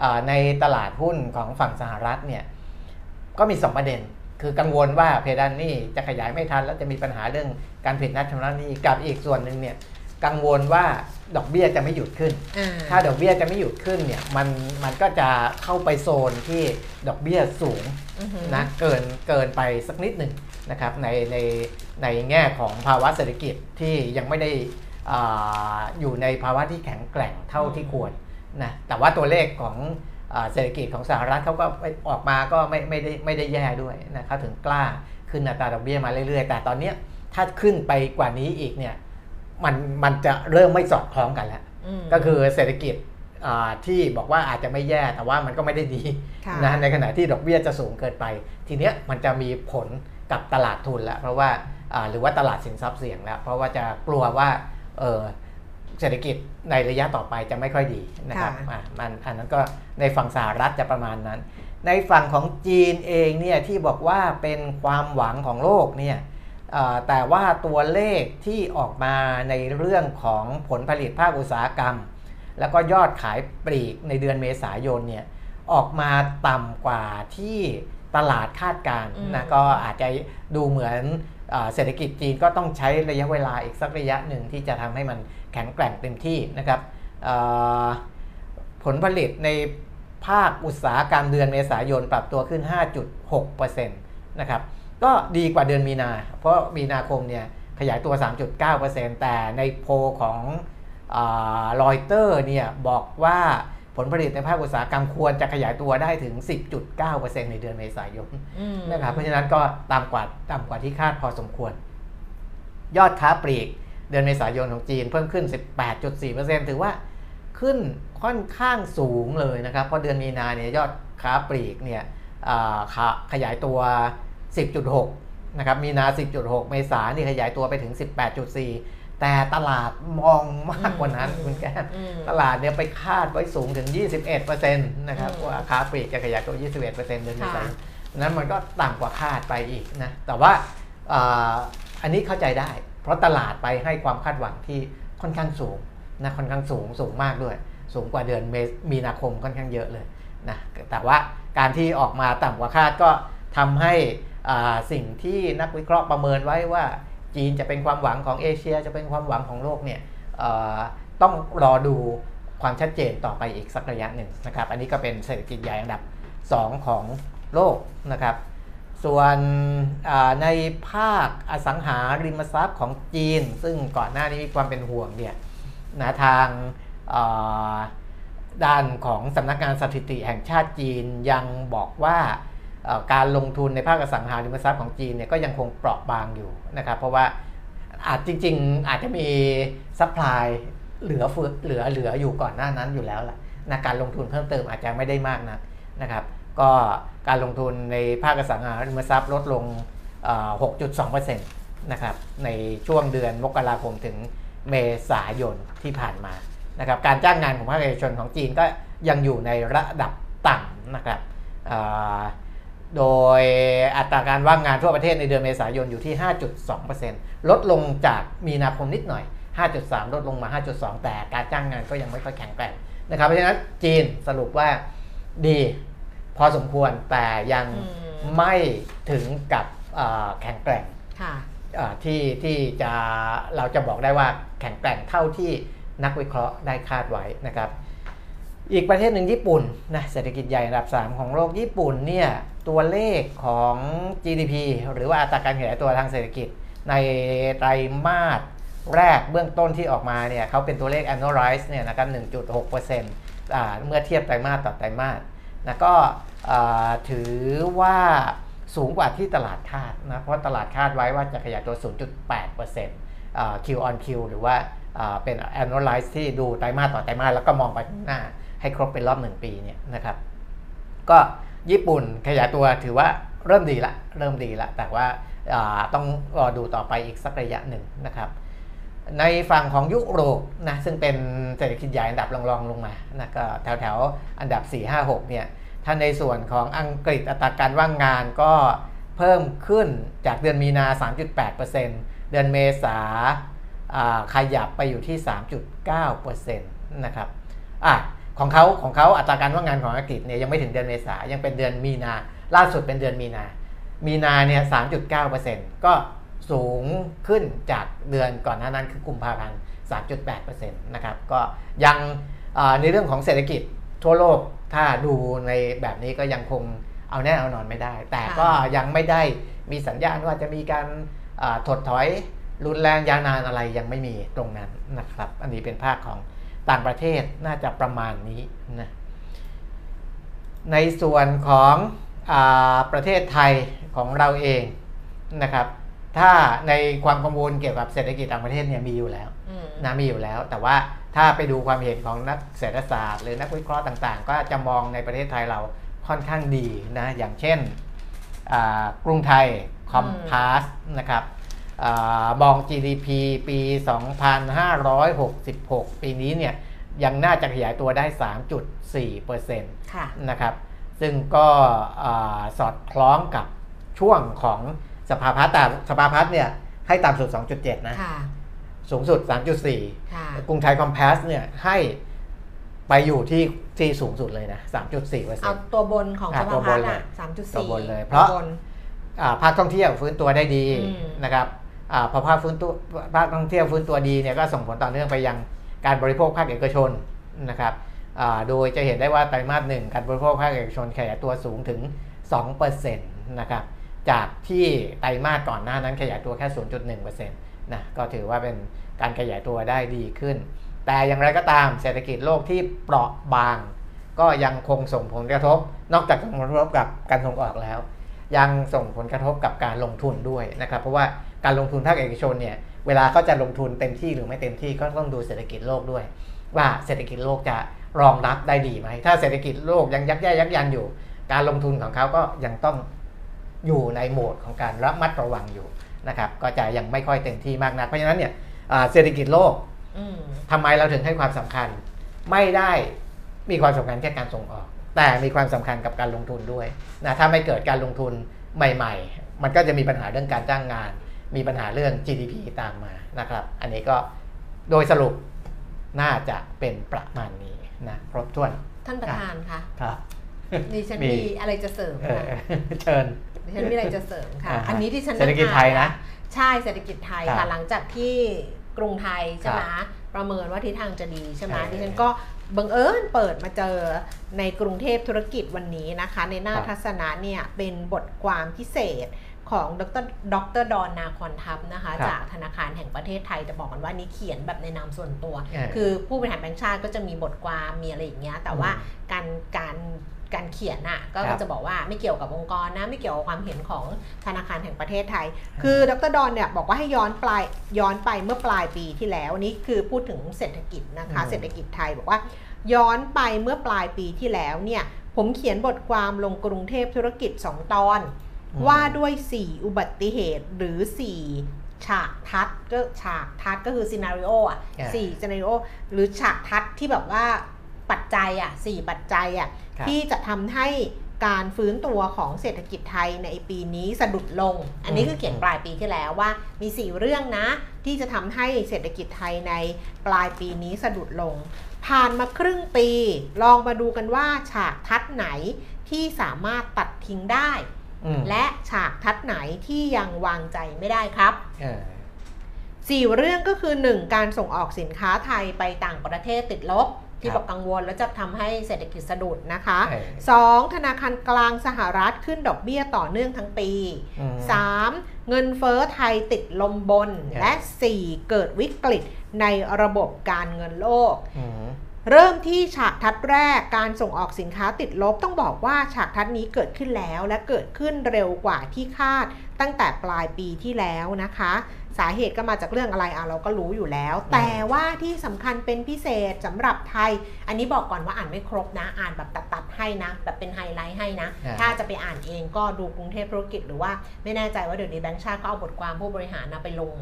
อ่าในตลาดหุ้นของฝั่งสหรัฐเนี่ยก็มี 2 ประเด็น คือกังวลว่าเพดานหนี้จะขยายไม่ทัน แล้วจะมีปัญหาเรื่องการผิดนัดชำระหนี้กับอีกส่วนหนึ่งเนี่ยกังวลว่าดอกเบี้ยจะไม่หยุดขึ้นอ่าถ้าดอกเบี้ยจะไม่หยุดขึ้นเนี่ยมันมันก็จะเข้าไปโซนที่ดอกเบี้ยสูงอือหือนะเกินเกินไปสักนิดหนึ่งนะครับในในในแง่ของภาวะเศรษฐกิจที่ยังไม่ได้ อาอยู่ในภาวะที่แข็งแกร่งเท่าที่ควรนะแต่ว่าตัวเลขของอาเศรษฐกิจของสหรัฐเขาก็ออกมาก็ไม่ไม่ได้ไม่ได้แย่ด้วยนะเขาถึงกล้าขึ้นอัตราดอกเบี้ยมาเรื่อยๆ แต่ตอนเนี้ยถ้าขึ้นไปกว่านี้อีกเนี่ยมันมันจะเริ่มไม่สอดคล้องกันแล้วมก็คือเศรษฐกิจอ่าที่บอกว่าอาจจะไม่แย่แต่ว่ามันก็ไม่ได้ดีค่ะนะในขณะที่ดอกเบี้ยจะสูงเกินไป ทีเนี้ยมันจะมีผลกับตลาดทุนแล้วเพราะว่าอ่าหรือว่าตลาดสินทรัพย์เสี่ยงแล้ว เพราะว่าจะกลัวว่า เออเศรษฐกิจในระยะต่อไปจะไม่ค่อยดีนะครับค่ะอะมันอันนั้นก็ในฝั่งสหรัฐจะประมาณนั้น ในฝั่งของจีนเองเนี่ยที่บอกว่าเป็นความหวังของโลกเนี่ยอ่าแต่ว่าตัวเลขที่ออกมาในเรื่องของผลผลิตภาคอุตสาหกรรม แล้วก็ยอดขายปลีกในเดือนเมษายนเนี่ยออกมาต่ำกว่าที่ตลาดคาดการณ์อืมนะก็อาจจะดูเหมือนอา เศรษฐกิจจีนก็ต้องใช้ระยะเวลาอีกสักระยะหนึ่งที่จะทำให้มันแข็งแกร่งเต็มที่นะครับผลผลิตในภาคอุตสาหกรรมเดือนเมษายนปรับตัวขึ้น 5.6%นะครับก็ดีกว่าเดือนมีนา เพราะมีนาคมเนี่ยขยายตัว 3.9%แต่ในโพลของรอยเตอร์เนี่ยบอกว่า ผลผลิตในภาคอุตสาหกรรมควรจะขยายตัวได้ถึง 10.9%ในเดือนเมษายนอืมนะครับเพราะฉะนั้นก็ต่ำกว่าต่ำกว่าที่คาดพอสมควร ยอดค้าปลีกเดือนเมษายนของจีนเพิ่มขึ้น 18.4%ถือว่าขึ้นค่อนข้างสูงเลยนะครับ เพราะเดือนมีนาเนี่ยยอดค้าปลีกเนี่ยอ่าขาขยายตัว 10.6 นะครับ มีนา 10.6 เมษานี่ขยายตัวไปถึง 18.4 แต่ตลาดมองมากกว่านั้นคุณแก้มอืมตลาดเนี่ยไปคาดไว้สูงถึง 21%นะครับอืมว่าค้าปลีกจะขยายตัว 21%เดือนเมษายนค่ะนั้นมันก็ต่ำกว่าคาดไปอีกนะแต่ว่าอ่าอันนี้เข้าใจได้ เพราะตลาดไปให้ความคาดหวังที่ค่อนข้างสูงนะค่อนข้างสูงสูงมากด้วย สูงกว่าเดือนเมษมีนาคมค่อนข้างเยอะเลยนะแต่ว่าการที่ออกมาต่ำกว่าคาดก็ทำให้อ่าสิ่งที่นักวิเคราะห์ประเมินไว้ว่า จีนจะเป็นความหวังของเอเชีย จะเป็นความหวังของโลกเนี่ยต้องรอดูความชัดเจนต่อไปอีกสักระยะหนึ่งนะครับ อันนี้ก็เป็นเศรษฐกิจใหญ่อันดับ 2 ของโลกนะครับ ส่วนในภาคอสังหาริมทรัพย์ของจีน ซึ่งก่อนหน้านี้มีความเป็นห่วงเนี่ยนะทางด้านของสำนักงานสถิติแห่งชาติจีนยังบอกว่าการลงทุนในภาคอสังหาริมทรัพย์ของจีนเนี่ยก็ยังคงเปราะบางอยู่ นะครับเพราะว่าอาจจริง ๆ อาจจะมี supply เหลือเฟือเหลือเหลืออยู่ก่อนหน้านั้นอยู่แล้วล่ะนะการลงทุนเพิ่มเติมอาจจะไม่ได้มากนักนะครับ ก็การลงทุนในภาคอสังหาริมทรัพย์ลดลงเอ่อ6.2%นะครับในช่วงเดือนมกราคมถึงเมษายนที่ผ่านมานะครับการจ้างงานของภาคเอกชนของจีนก็ยังอยู่ในระดับต่ำนะครับ โดยอัตราการว่างงานทั่วประเทศในเดือนเมษายนอยู่ที่ 5.2%ลดลงจากมีนาคมนิดหน่อย 5.3 ลดลงมา 5.2 แต่การจ้างงานก็ยังไม่ค่อยแข็งแกร่งนะครับ เพราะฉะนั้นจีนสรุปว่าดี พอสมควรแต่ยังอืมไม่ถึงกับเอ่อแข็งแกร่งค่ะเอ่อที่ที่จะเราจะบอกได้ว่าแข็งแกร่งเท่าที่นักวิเคราะห์ได้คาดไว้นะครับ อีกประเทศหนึ่งญี่ปุ่นนะเศรษฐกิจใหญ่อันดับ 3 ของโลกญี่ปุ่นเนี่ยตัวเลขของ GDP หรือว่าอัตราการขยายตัวทางเศรษฐกิจ ในไตรมาสแรกเบื้องต้นที่ออกมาเนี่ยเขาเป็นตัวเลข annualize เนี่ยนะครับ 1.6%อ่าเมื่อเทียบไตรมาสต่อไตรมาสนะก็ถือว่าสูงกว่าที่ตลาดคาดนะเพราะตลาดคาดไว้ว่าจะขยายตัว 0.8%อ่า Q on Q หรือว่าเป็น annualize ที่ดูไตรมาสต่อไตรมาสแล้วก็มองไปข้างหน้า ให้ครบเป็นรอบ1ปีเนี่ยนะครับ ก็ญี่ปุ่นขยายตัวถือว่าเริ่มดีละเริ่มดีละแต่ว่าาต้องรอดูต่อไปอีกสักระยะหนึ่งนะครับ ในฝั่งของยุโรปนะซึ่งเป็นเศรษฐกิจใหญ่อันดับรองๆลงมานะก็แถวๆอันดับ 4 5 6เนี่ยถ้าในส่วนของอังกฤษอัตราการว่างงานก็เพิ่มขึ้นจากเดือนมีนา 3.8%เดือนเมษาอ่าขยับไปอยู่ที่ 3.9%นะครับอะ ของเขาของเขาอัตราการว่างงานของอังกฤษเนี่ยยังไม่ถึงเดือนเมษายังเป็นเดือนมีนาล่าสุดเป็นเดือนมีนา มีนาเนี่ย3.9%ก็สูงขึ้นจากเดือนก่อนหน้านั้นคือกุมภาพันธ์ 3.8%นะครับก็ยังในเรื่องของเศรษฐกิจทั่วโลกถ้าดูในแบบนี้ก็ยังคงเอาแน่เอานอนไม่ได้ แต่ก็ยังไม่ได้มีสัญญาณว่าจะมีการถดถอยรุนแรงยาวนานอะไรยังไม่มีตรงนั้นนะครับ อันนี้เป็นภาคของ ต่างประเทศน่าจะประมาณนี้นะในส่วนของอาประเทศไทยของเราเองนะครับ ถ้าในความกังวลเกี่ยวกับเศรษฐกิจต่างประเทศเนี่ยมีอยู่แล้วอืมนะมีอยู่แล้ว แต่ว่าถ้าไปดูความเห็นของนักเศรษฐศาสตร์ หรือนักวิเคราะห์ต่างๆ ก็จะมองในประเทศไทยเราค่อนข้างดีนะอย่างเช่นอ่ากรุงไทยคอมพาสนะครับอา มอง GDP ปี 2566 ปีนี้เนี่ยยังน่าจะขยายตัวได้ 3.4%ค่ะนะครับ ซึ่งก็อ่าสอดคล้องกับช่วงของสภาพัฒน์แต่สภาพัฒน์เนี่ยให้ต่ำสุด 2.7 นะค่ะสูงสุด 3.4ค่ะกรุงไทยคอมเพสเนี่ยให้ไปอยู่ที่ที่สูงสุดเลยนะ 3.4เปอร์เซ็เอานต์ตัวบนของอะสภาตัวบพัฒนน์เลยอะสามจุดตัวสี่บนเลย เพราะบนภาคท่องเที่ยวฟื้นตัวได้ดีอืมนะครับอา พอภาคฟื้นตัวภาคท่องเที่ยวฟื้นตัวดีเนี่ยก็ส่งผลต่อเนื่องไปยังการบริโภคภาคเอกชนนะครับอ่าโดยจะเห็นได้ว่าไตรมาสหนึ่งการบริโภคภาคเอกชนขยายตัวสูงถึง 2%นะครับจากที่ไตรมาสก่อนหน้านั้นขยายตัวแค่ 0.1%นะก็ถือว่าเป็นการขยายตัวได้ดีขึ้น แต่อย่างไรก็ตามเศรษฐกิจโลกที่เปราะบาง ก็ยังคงส่งผลกระทบ นอกจากส่งผลกระทบกับการส่งออกแล้ว ยังส่งผลกระทบกับการลงทุนด้วยนะครับ เพราะว่า การลงทุนภาคเอกชนเนี่ยเวลาเขาจะลงทุนเต็มที่หรือไม่เต็มที่ก็ต้องดูเศรษฐกิจโลกด้วย ว่าเศรษฐกิจโลกจะรองรับได้ดีไหม ถ้าเศรษฐกิจโลกยังยักแย่ยักยันอยู่ การลงทุนของเขาก็ยังต้องอยู่ในโหมดของการระมัดระวังอยู่นะครับก็จะยังไม่ค่อยเต็มที่มากนักเพราะฉะนั้นเนี่ยอ่าเศรษฐกิจโลกอืมทำไมเราถึงให้ความสำคัญ ไม่ได้มีความสำคัญแค่การส่งออก แต่มีความสำคัญกับการลงทุนด้วยนะถ้าไม่เกิดการลงทุนใหม่ ๆ มันก็จะมีปัญหาเรื่องการจ้างงาน มีปัญหาเรื่อง GDP ตามมานะครับ อันนี้ก็โดยสรุปน่าจะเป็นประมาณนี้นะครบถ้วน ท่านประธานคะครับดิฉันมีมีอะไรจะเสริมเออค่ะเชิญดิฉันมีอะไรจะเสริมค่ะอ่าฮะอันนี้ที่ฉันเศรษฐกิจไทยนะ ใช่เศรษฐกิจไทยครัค่ะบหลังจากที่กรุงไทยใช่ไหมครับประเมินว่าทิศทางจะดีใช่ไหมใช่ดิฉันก็บังเอิญเปิดมาเจอในกรุงเทพธุรกิจวันนี้นะคะ ในหน้าครับทัศนะเนี่ยเป็นบทความพิเศษ ของดรดรดอนนาคอนทัพนะคะครับจากธนาคารแห่งประเทศไทยจะบอกกันว่านี่เขียนแบบในนามส่วนตัวเออคือผู้บริหารแบงก์ชาติก็จะมีบทความมีอะไรอย่างเงี้ยแต่ว่าอืมการการการเขียนอะก็ครับจะบอกว่าไม่เกี่ยวกับองค์กรนะไม่เกี่ยวกับความเห็นของธนาคารแห่งประเทศไทย คือดรดอนเนี่ยบอกว่าให้ย้อนปลายย้อนไปเมื่อปลายปีที่แล้วนี่คือพูดถึงเศรษฐกิจนะคะอืมเศรษฐกิจไทยบอกว่า ย้อนไปเมื่อปลายปีที่แล้วเนี่ยผมเขียนบทความลงกรุงเทพธุรกิจ 2 ตอนอืม ว่าด้วย 4 อุบัติเหตุหรือ 4 ฉากทัศน์ก็ฉากทัศน์ก็คือ scenario อะอ่าสี่ scenario หรือฉากทัศน์ที่แบบว่าปัจจัยอะสี่ปัจจัยอะครับที่จะทำให้การฟื้นตัวของเศรษฐกิจไทยในปีนี้สะดุดลง อันนี้คือเขียนปลายปีที่แล้วว่ามี 4 เรื่องนะ ที่จะทำให้เศรษฐกิจไทยในปลายปีนี้สะดุดลง ผ่านมาครึ่งปี ลองมาดูกันว่าฉากทัดไหนที่สามารถตัดทิ้งได้อืม และฉากทัดไหนที่ยังวางใจไม่ได้ครับเออสี่เรื่องก็คือ 1. การส่งออกสินค้าไทยไปต่างประเทศติดลบ ที่ครับบอกกังวลแล้วจะทำให้เศรษฐกิจสะดุดนะคะเออ 2. ธนาคารกลางสหรัฐขึ้นดอกเบี้ยต่อเนื่องทั้งปีอืม 3. เงินเฟ้อไทยติดลมบนครับและ 4. เกิดวิกฤตในระบบการเงินโลกอืม เริ่มที่ฉากทัดแรกการส่งออกสินค้าติดลบต้องบอกว่าฉากทัดนี้เกิดขึ้นแล้วและเกิดขึ้นเร็วกว่าที่คาดตั้งแต่ปลายปีที่แล้วนะคะ สาเหตุก็มาจากเรื่องอะไรอะเราก็รู้อยู่แล้ว แต่ว่าที่สำคัญเป็นพิเศษสำหรับไทย อันนี้บอกก่อนว่าอ่านไม่ครบนะ อ่านแบบตัดๆให้นะแบบเป็นไฮไลท์ให้นะอ่าถ้าจะไปอ่านเองก็ดูกรุงเทพธุรกิจหรือว่าไม่แน่ใจว่าเดี๋ยวนี้แบงค์ชาติก็เอาบทความผู้บริหารนะไปลง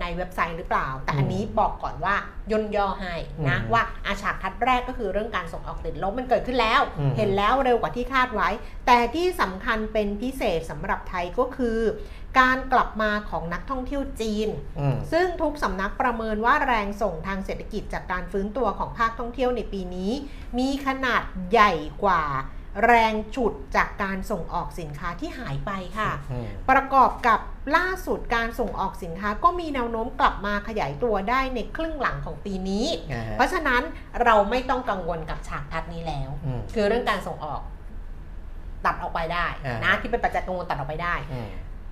ในเว็บไซต์หรือเปล่า แต่อันนี้บอกก่อนว่าย่นย่อให้นะอืมว่าอาฉากทัดแรกก็คือเรื่องการส่งออกติดลบมันเกิดขึ้นแล้วอืมเห็นแล้วเร็วกว่าที่คาดไว้ แต่ที่สำคัญเป็นพิเศษสำหรับไทยก็คือ การกลับมาของนักท่องเที่ยวจีนอืมซึ่งทุกสำนักประเมินว่าแรงส่งทางเศรษฐกิจจากการฟื้นตัวของภาคท่องเที่ยวในปีนี้ มีขนาดใหญ่กว่าแรงฉุดจากการส่งออกสินค้าที่หายไปค่ะอืมประกอบกับ ล่าสุดการส่งออกสินค้าก็มีแนวโน้มกลับมาขยายตัวได้ในครึ่งหลังของปีนี้อ่าฮะเพราะฉะนั้นเราไม่ต้องกังวลกับฉากทัดนี้แล้วอืมคือเรื่องการส่งออกตัดออกไปได้อ่านนะที่เป็นปัจจัยกังวลตัดออกไปได้อืม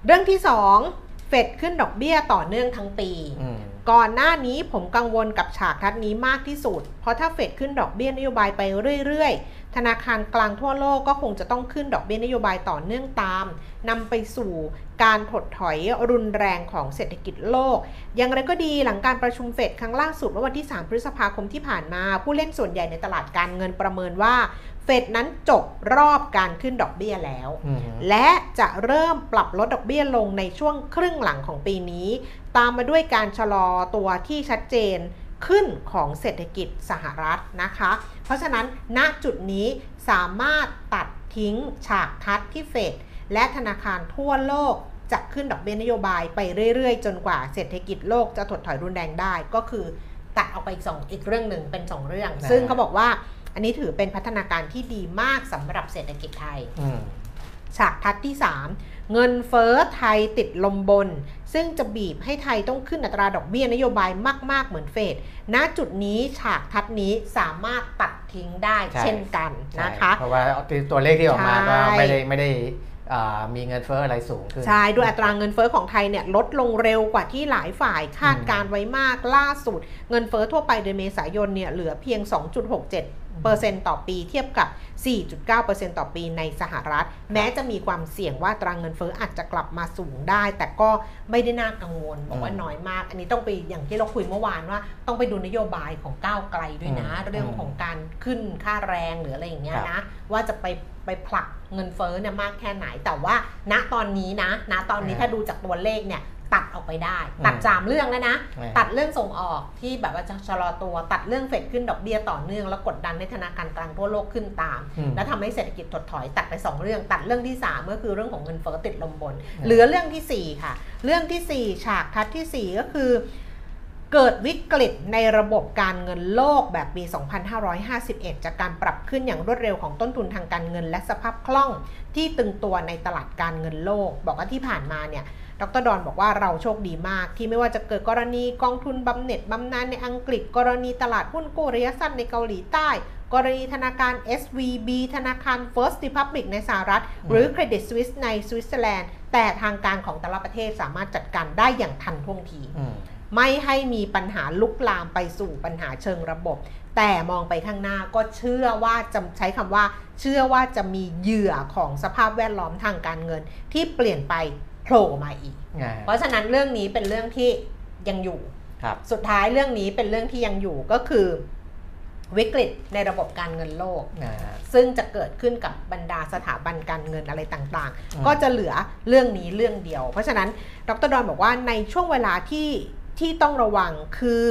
เรื่องที่2เฟดขึ้นดอกเบี้ยต่อเนื่องทั้งปีอืมก่อนหน้านี้ผมกังวลกับฉากทัดนี้มากที่สุด เพราะถ้าเฟดขึ้นดอกเบี้ยนโยบายไปเรื่อยๆ ธนาคารกลางทั่วโลกก็คงจะต้องขึ้นดอกเบี้ยนโยบายต่อเนื่องตามนำไปสู่การถดถอยรุนแรงของเศรษฐกิจโลก อย่างไรก็ดีหลังการประชุมเฟดครั้งล่าสุดเมื่อวันที่ 3 พฤษภาคมที่ผ่านมา ผู้เล่นส่วนใหญ่ในตลาดการเงินประเมินว่าเฟดนั้นจบรอบการขึ้นดอกเบี้ยแล้วอืมและจะเริ่มปรับลดดอกเบี้ยลงในช่วงครึ่งหลังของปีนี้ ตามมาด้วยการชะลอตัวที่ชัดเจน ขึ้นของเศรษฐกิจสหรัฐนะคะ เพราะฉะนั้นณจุดนี้สามารถตัดทิ้งฉากทัดที่เฟดและธนาคารทั่วโลกจะขึ้นดอกเบี้ยนโยบายไปเรื่อยๆ จนกว่าเศรษฐกิจโลกจะถดถอยรุนแรงได้ ก็คือตัดออกไปอีกสองอีกเรื่องหนึ่งเป็นสองเรื่องนะซึ่งเขาบอกว่าอันนี้ถือเป็นพัฒนาการที่ดีมากสำหรับเศรษฐกิจไทยอืมฉากทัดที่ 3 เงินเฟ้อไทยติดลมบน ซึ่งจะบีบให้ไทยต้องขึ้นอัตราดอกเบี้ยนโยบายมาก ๆ เหมือนเฟด ณ จุดนี้ฉากทัดนี้สามารถตัดทิ้งได้เช่นกันนะคะ เพราะว่าตัวเลขที่ออกมาก็ไม่ได้ไม่ได้ มีเงินเฟ้ออะไรสูงขึ้น ใช่ด้วยอัตราเงินเฟ้อของไทยเนี่ยลดลงเร็วกว่าที่หลายฝ่ายคาดการไว้มากล่าสุด เงินเฟ้อทั่วไปเดือนเมษายนเนี่ยเหลือเพียง 2.67เปอร์เซ็นต์ต่อปีเทียบกับ 4.9%ต่อปีในสหรัฐ แม้จะมีความเสี่ยงว่าอัตราเงินเฟ้ออาจจะกลับมาสูงได้ แต่ก็ไม่ได้น่ากังวลบอกว่าอืมน้อยมาก อันนี้ต้องไปอย่างที่เราคุยเมื่อวานว่า ต้องไปดูนโยบายของก้าวไกลด้วยนะอืมเรื่องของการขึ้นค่าแรงหรืออะไรอย่างเงี้ยครับนะ ว่าจะไป ไปผลักเงินเฟ้อเนี่ยมากแค่ไหน แต่ว่าณตอนนี้นะณตอนนี้อ่าถ้าดูจากตัวเลขเนี่ยตัดออกไปได้ ตัดอืมสามเรื่องแล้วนะอืมตัดเรื่องส่งออกที่แบบว่าจะชะลอตัวตัดเรื่องเฟดขึ้นดอกเบี้ยต่อเนื่อง แล้วกดดันให้ธนาคารกลางทั่วโลกขึ้นตามอืมแล้วทำให้เศรษฐกิจถดถอยตัดไป 2 เรื่อง ตัดเรื่องที่ 3 ก็คือเรื่องของเงินเฟ้อติดลมบนอืมเหลือเรื่องทีสี่ 4 ค่ะ เรื่องทีสี่4 ฉากทัดทีสี่4 ก็คือ เกิดวิกฤตในระบบการเงินโลกแบบปี 2551 จากการปรับขึ้นอย่างรวดเร็วของต้นทุนทางการเงิน และสภาพคล่องที่ตึงตัวในตลาดการเงินโลก บอกว่าที่ผ่านมาเนี่ยดรดอนบอกว่าเราโชคดีมาก ที่ไม่ว่าจะเกิดกรณีกองทุนบำเหน็จบำนาญในอังกฤษ กรณีตลาดหุ้นกู้ระยะสั้นในเกาหลีใต้ กรณีธนาคาร SVB ธนาคาร First Republic ในสหรัฐ หรือ Credit Suisse ในสวิตเซอร์แลนด์แต่ทางการของแต่ละประเทศสามารถจัดการได้อย่างทันท่วงที ไม่ให้มีปัญหาลุกลามไปสู่ปัญหาเชิงระบบ แต่มองไปข้างหน้าก็เชื่อว่าจะใช้คำว่า เชื่อว่าจะมีเหยื่อของสภาพแวดล้อมทางการเงิน ที่เปลี่ยนไปโผล่มาอีกอ่าเพราะฉะนั้นเรื่องนี้เป็นเรื่องที่ยังอยู่ครับสุดท้ายเรื่องนี้เป็นเรื่องที่ยังอยู่ก็คือวิกฤตในระบบการเงินโลกอ่าซึ่งจะเกิดขึ้นกับบรรดาสถาบันการเงินอะไรต่างอืมๆก็จะเหลือเรื่องนี้เรื่องเดียว เพราะฉะนั้นดรดอนบอกว่าในช่วงเวลาที่ ที่ต้องระวังคือ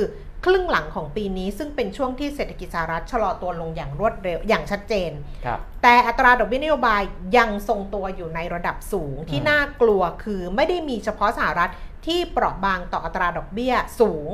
ครึ่งหลังของปีนี้ซึ่งเป็นช่วงที่เศรษฐกิจสหรัฐชะลอตัวลงอย่างรวดเร็วอย่างชัดเจนครับแต่อัตราดอกเบี้ยนโยบายยังทรงตัวอยู่ในระดับสูงที่อืมน่ากลัวคือไม่ได้มีเฉพาะสหรัฐที่เปราะบางต่ออัตราดอกเบี้ยสูง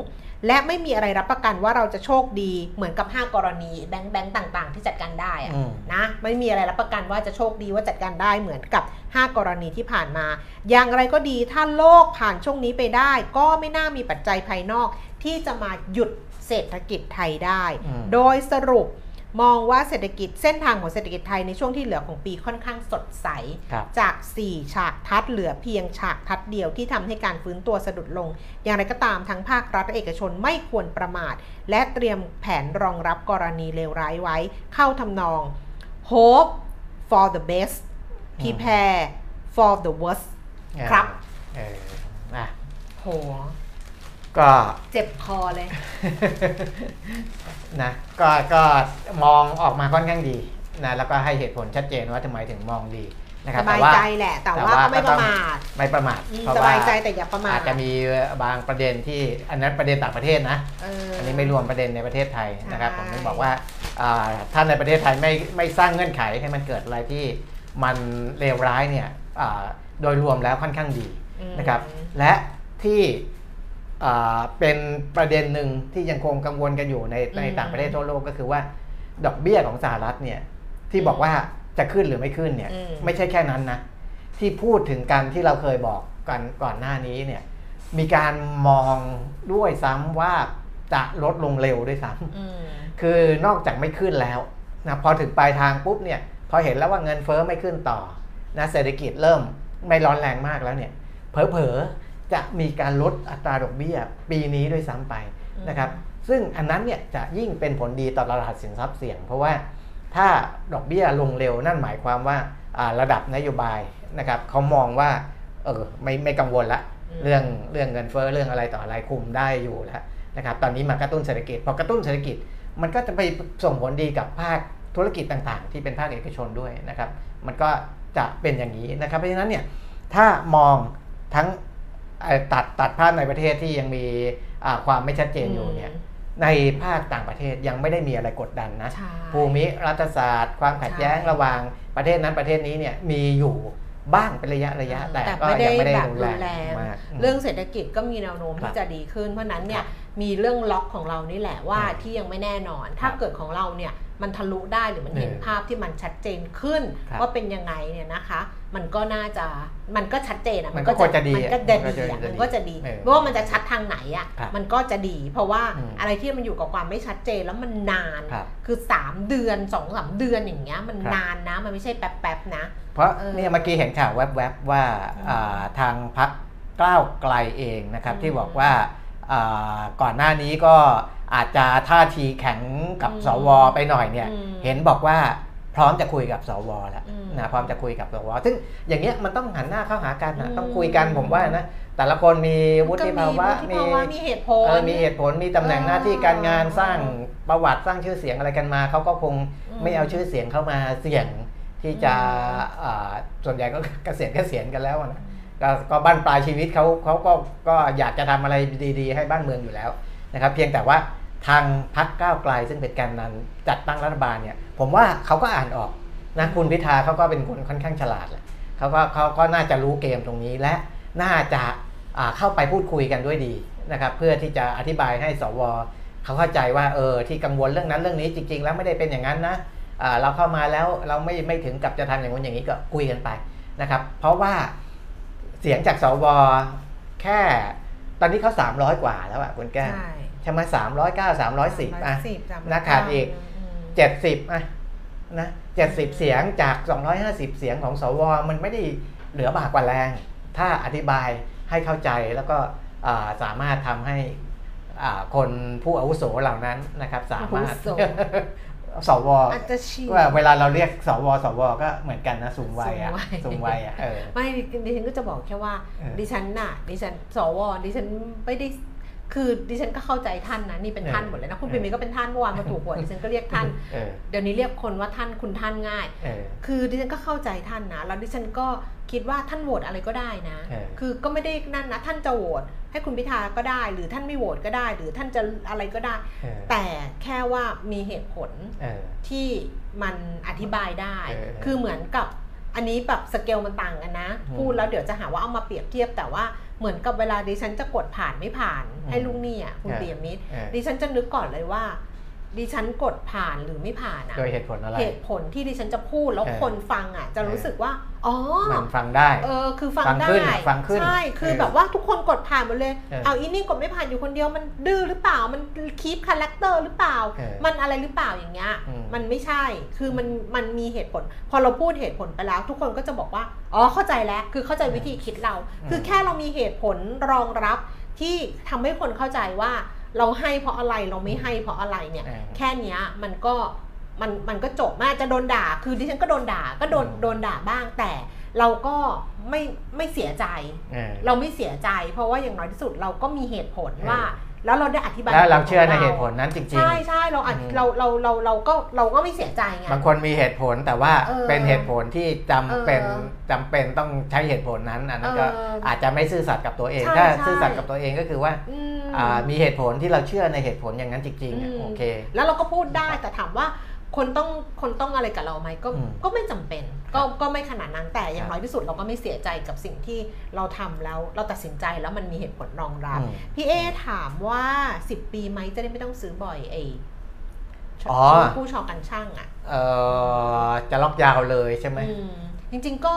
และไม่มีอะไรรับประกันว่าเราจะโชคดีเหมือนกับ 5 กรณีแบงค์แบงค์ต่างๆ ที่จัดการได้อะอืม นะไม่มีอะไรรับประกันว่าจะโชคดีว่าจัดการได้เหมือนกับ 5 กรณีที่ผ่านมา อย่างไรก็ดีถ้าโลกผ่านช่วงนี้ไปได้ ก็ไม่น่ามีปัจจัยภายนอกที่จะมาหยุดเศรษฐกิจไทยได้ อืม โดยสรุป มองว่าเศรษฐกิจเส้นทางของเศรษฐกิจไทยในช่วงที่เหลือของปีค่อนข้างสดใสครับจาก 4 ฉากทัดเหลือเพียงฉากทัดเดียวที่ทำให้การฟื้นตัวสะดุดลง อย่างไรก็ตามทั้งภาครัฐและเอกชนไม่ควรประมาท และเตรียมแผนรองรับกรณีเลวร้ายไว้ เข้าทำนอง hope for the best prepare for the worst ครับเอออะโห ก็เจ็บคอเลย นะก็ก็มองออกมาค่อนข้างดีนะแล้วก็ให้เหตุผลชัดเจนว่าทำไมถึงมองดีนะครับสบายแต่ว่าใจแหละ แต่แต่ว่าว่าก็ไม่ก็ปต้องระมาทไม่ประมาทอืมเพราะสว่าบายใจแต่อย่าประมาทอาจจะมีบางประเด็นที่อันนั้นประเด็นต่างประเทศนะเอออันนี้ไม่รวมประเด็นในประเทศไทยนะครับใช่ผมถึงบอกว่าอ่าถ้าในประเทศไทยไม่ไม่สร้างเงื่อนไขให้มันเกิดอะไรที่มันเลวร้ายเนี่ยอ่าโดยรวมแล้วค่อนข้างดีอืมนะครับ และที่อ่า เป็นประเด็นหนึ่งที่ยังคงกังวลกันอยู่ในในอืมต่างประเทศทั่วโลกก็คือว่า ดอกเบี้ยของสหรัฐเนี่ยที่บอกว่าจะขึ้นหรือไม่ขึ้นเนี่ยอืมไม่ใช่แค่นั้นนะที่พูดถึงกันที่เราเคยบอกกันก่อนหน้านี้เนี่ยมีการมองด้วยซ้ำว่าจะลดลงเร็วด้วยซ้ำอืมคือนอกจากไม่ขึ้นแล้วนะพอถึงปลายทางปุ๊บเนี่ยพอเห็นแล้วว่าเงินเฟอ้อไม่ขึ้นต่อนะเศรษฐกิจเริ่มไม่ร้อนแรงมากแล้วเนี่ยเผลอๆ จะมีการลดอัตราดอกเบี้ย ปีนี้ด้วยซ้ำไปนะครับ ซึ่งอันนั้นเนี่ยจะยิ่งเป็นผลดีต่อตลาดสินทรัพย์เสี่ยง เพราะว่าถ้าดอกเบี้ยลงเร็วนั่นหมายความว่าอ่าระดับนโยบายนะครับเขามองว่าเออไม่ไม่กังวลละอืมเรื่องเรื่องเงินเฟ้อเรื่องอะไรต่ออะไรคุมได้อยู่แล้วนะครับตอนนี้มากระตุ้นเศรษฐกิจพอกระตุ้นเศรษฐกิจมันก็จะไปส่งผลดีกับภาคธุรกิจต่างๆ ที่เป็นภาคเอกชนด้วยนะครับ มันก็จะเป็นอย่างนี้นะครับ เพราะฉะนั้นเนี่ยถ้ามองทั้งเอ่อ ตัดตัดภาพในประเทศที่ยังมีอ่าความไม่ชัดเจนอยู่เนี่ยในภาคต่างประเทศยังไม่ได้มีอะไรกดดันนะใช่ภูมิรัฐศาสตร์ ความขัดแย้งใช่ระหว่างประเทศนั้นประเทศนี้เนี่ยมีอยู่บ้างเป็นระยะระยะแต่แต่ก็ไม่ได้ยังไม่ได้แบบรุนรุแรนแรงงมากมเรื่องเศรษฐกิจก็มีแนวโน้มครัที่บจะดีขึ้น เพราะฉะนั้นเนี่คยรับมีเรื่องล็อกของเรานี่แหละว่าอืมที่ยังไม่แน่นอน ถ้าครับเกิดของเราเนี่ยมันทะลุได้หรือมันเห็นเออภาพที่มันชัดเจนขึ้นครับว่าเป็นยังไงเนี่ยนะคะ มันก็น่าจะมันก็ชัดเจนอะมันก็ควรจะดีมันอะก็จะมันก็ดีจะอะดีมันก็จะดีเออไม่ว่ามันจะชัดทางไหนอะครับมันก็จะดี เพราะว่าอืมอะไรที่มันอยู่กับความไม่ชัดเจนแล้วมันนานครับคือ 3 เดือน2อสเดือนอย่างเงี้ยมันครับนานนะมันไม่ใช่แป๊บๆนะ เพราะเออเนี่ยเมื่อกี้เห็นข่าวแวบๆว่าอืมอ่าทางพักก้าวไกลเองนะครับอืมที่บอกว่าอ่าก่อนหน้านี้ก็อาจจะท่าทีแข็งกับอืมสวไปหน่อยเนี่ยอืมเห็นบอกว่า พร้อมจะคุยกับสวแล้วอืมนะพร้อมจะคุยกับสวซึ่งอย่างเงี้ยมันต้องหันหน้าเข้าหากันนะอืมต้องคุยกันผมว่านะแต่ละคนมีวุฒิภาวะก็มีวุฒิภาวะมีเหตุผลเออมีเหตุผลมีตำแหน่งหน้าที่การงานเออสร้างประวัติสร้างชื่อเสียงอะไรกันมาเขาก็คงอืมไม่เอาชื่อเสียงเข้ามาเสี่ยงที่จะอ่าส่วนใหญ่ก็เกษียณเกษียณกันแล้วอะนะก็ก็บ้านปลายชีวิตเขาเขาก็ก็อยากจะทำอะไรดี ๆ ให้บ้านเมืองอยู่แล้วนะครับ เพียงแต่ว่า ทางพักก้าวไกลซึ่งเป็นแกนนำจัดตั้งรัฐบาลเนี่ย ผมว่าเขาก็อ่านออกนะคุณพิธาเขาก็เป็นคนค่อนข้างฉลาดแหละเขาก็เขาก็น่าจะรู้เกมตรงนี้และน่าจะเข้าไปพูดคุยกันด้วยดีนะครับ เพื่อที่จะอธิบายให้สวเขาเข้าใจว่าเออที่กังวลเรื่องนั้นเรื่องนี้จริง ๆ แล้วไม่ได้เป็นอย่างนั้นนะเราเข้ามาแล้วเราไม่ไม่ถึงกับจะทำอย่างนู้นอย่างนี้ก็คุยกันไปนะครับ เพราะว่าเสียงจากสวแค่ตอนนี้เขา300 กว่าแล้วอะคุณแก้ว ใช่ใช่ไหมสามร้อยเก้าสามร้อยสิบอะ310 309นะขาดอีกมเจ็ดสิบอะนะเจ็ดสิบเสียงจาก250เสียงของสวมันไม่ได้เหลือบากกว่าแรง ถ้าอธิบายให้เข้าใจแล้วก็อ่าสามารถทำให้อ่าคนผู้อาวุโสเหล่านั้นนะครับ สามารถอาวุโสสวอาจจะชินว่าเวลาเราเรียกสวสวก็เหมือนกันนะสูงวัยอะสูงวัยสูงวัยอะเออไม่ดิฉันก็จะบอกแค่ว่าเออดิฉันน่ะ ดิฉันสวดิฉันไม่ได้ คือดิฉันก็เข้าใจท่านนะนี่เป็นท่านหมดเลยนะคุณเออปิ่มมีก็เป็นท่านเมื่อวานมาถูกหวยดิฉันก็เรียกท่านเออเดี๋ยวนี้เรียกคนว่าท่านคุณท่านง่ายเออคือดิฉันก็เข้าใจท่านนะแล้วดิฉันก็คิดว่าท่านโหวตอะไรก็ได้นะเออคือก็ไม่ได้นั่นนะท่านจะโหวตให้คุณพิธาก็ได้ หรือท่านไม่โหวตก็ได้ หรือท่านจะอะไรก็ได้เออแต่แค่ว่ามีเหตุผลเออที่มันอธิบายได้เออคือเหมือนกับอันนี้แบบสเกลมันต่างกันนะอืมพูดแล้วเดี๋ยวจะหาว่าเอามาเปรียบเทียบแต่ว่า เหมือนกับเวลาดิฉันจะกดผ่านไม่ผ่านอืมให้ลุงนี่อะคุณเออเปียมิตรเออดิฉันจะนึกก่อนเลยว่า ดิฉันกดผ่านหรือไม่ผ่านอะโดยเหตุผลอะไรเหตุผลที่ดิฉันจะพูดแล้วเออคนฟังอะ จะรู้เออสึกว่าอ๋อ มันฟังได้ เออคือฟังฟังได้ขึ้นอะฟังขึ้นใช่คือเออแบบว่าทุกคนกดผ่านหมดเลย เออเอาอีนี่กดไม่ผ่านอยู่คนเดียวมันดื้อหรือเปล่ามัน keep character หรือเปล่าเออมันอะไรหรือเปล่าอย่างเงี้ยอืมมันไม่ใช่คือมันมันมีเหตุผล พอเราพูดเหตุผลไปแล้ว ทุกคนก็จะบอกว่าอ๋อเข้าใจแล้วคือเข้าใจวิธีคิดเราอืมคือแค่เรามีเหตุผลรองรับที่ทำให้คนเข้าใจว่าเราให้เพราะอะไรเราไม่ให้เพราะอะไรเนี่ยเออแค่เนี้ยมันก็ มันมันก็จบมากจะโดนด่า คือดิฉันก็โดนด่าก็โดนอืมโดนด่าบ้างแต่เราก็ไม่ไม่เสียใจเออเราไม่เสียใจ เพราะว่าอย่างน้อยที่สุดเราก็มีเหตุผลเออว่า แล้วเราได้อธิบายแล้วเราเชื่อในขงเหตุผลนั้นจริงใช่ใช่เราอาจอืมเราเราเราเราก็เราก็ไม่เสียใจไงๆบางคนมีเหตุผลแต่ว่าเออเป็นเหตุผลที่จำเป็นเออจำเป็นต้องใช้เหตุผลนั้นอันนั้นก็เออออาจจะไม่ซื่อสัตย์กับตัวเองใช่ถ้าใช่ซื่อสัตย์กับตัวเองก็คือว่าอืมอ่ามีเหตุผลที่เราเชื่อในเหตุผลอย่างนั้นจริงๆอะอืมโอเค แล้วเราก็พูดได้แต่ถามว่า คนต้องคนต้องอะไรกับเราไหมก็อืมก็ไม่จำเป็น ก็ก็ไม่ขนาดนั้นแต่อย่าคงรับน้อยที่สุดเราก็ไม่เสียใจกับสิ่งที่เราทำแล้วเราตัดสินใจแล้วมันมีเหตุผลรองรับอืมพี่เอถามว่า 10 ปีไหมจะได้ไม่ต้องซื้อบ่อยไอ้อ๋อผู้ชอกันช่างอะเอ่อจะล็อกยาวเลยใช่ไหมอืมจริง ๆก็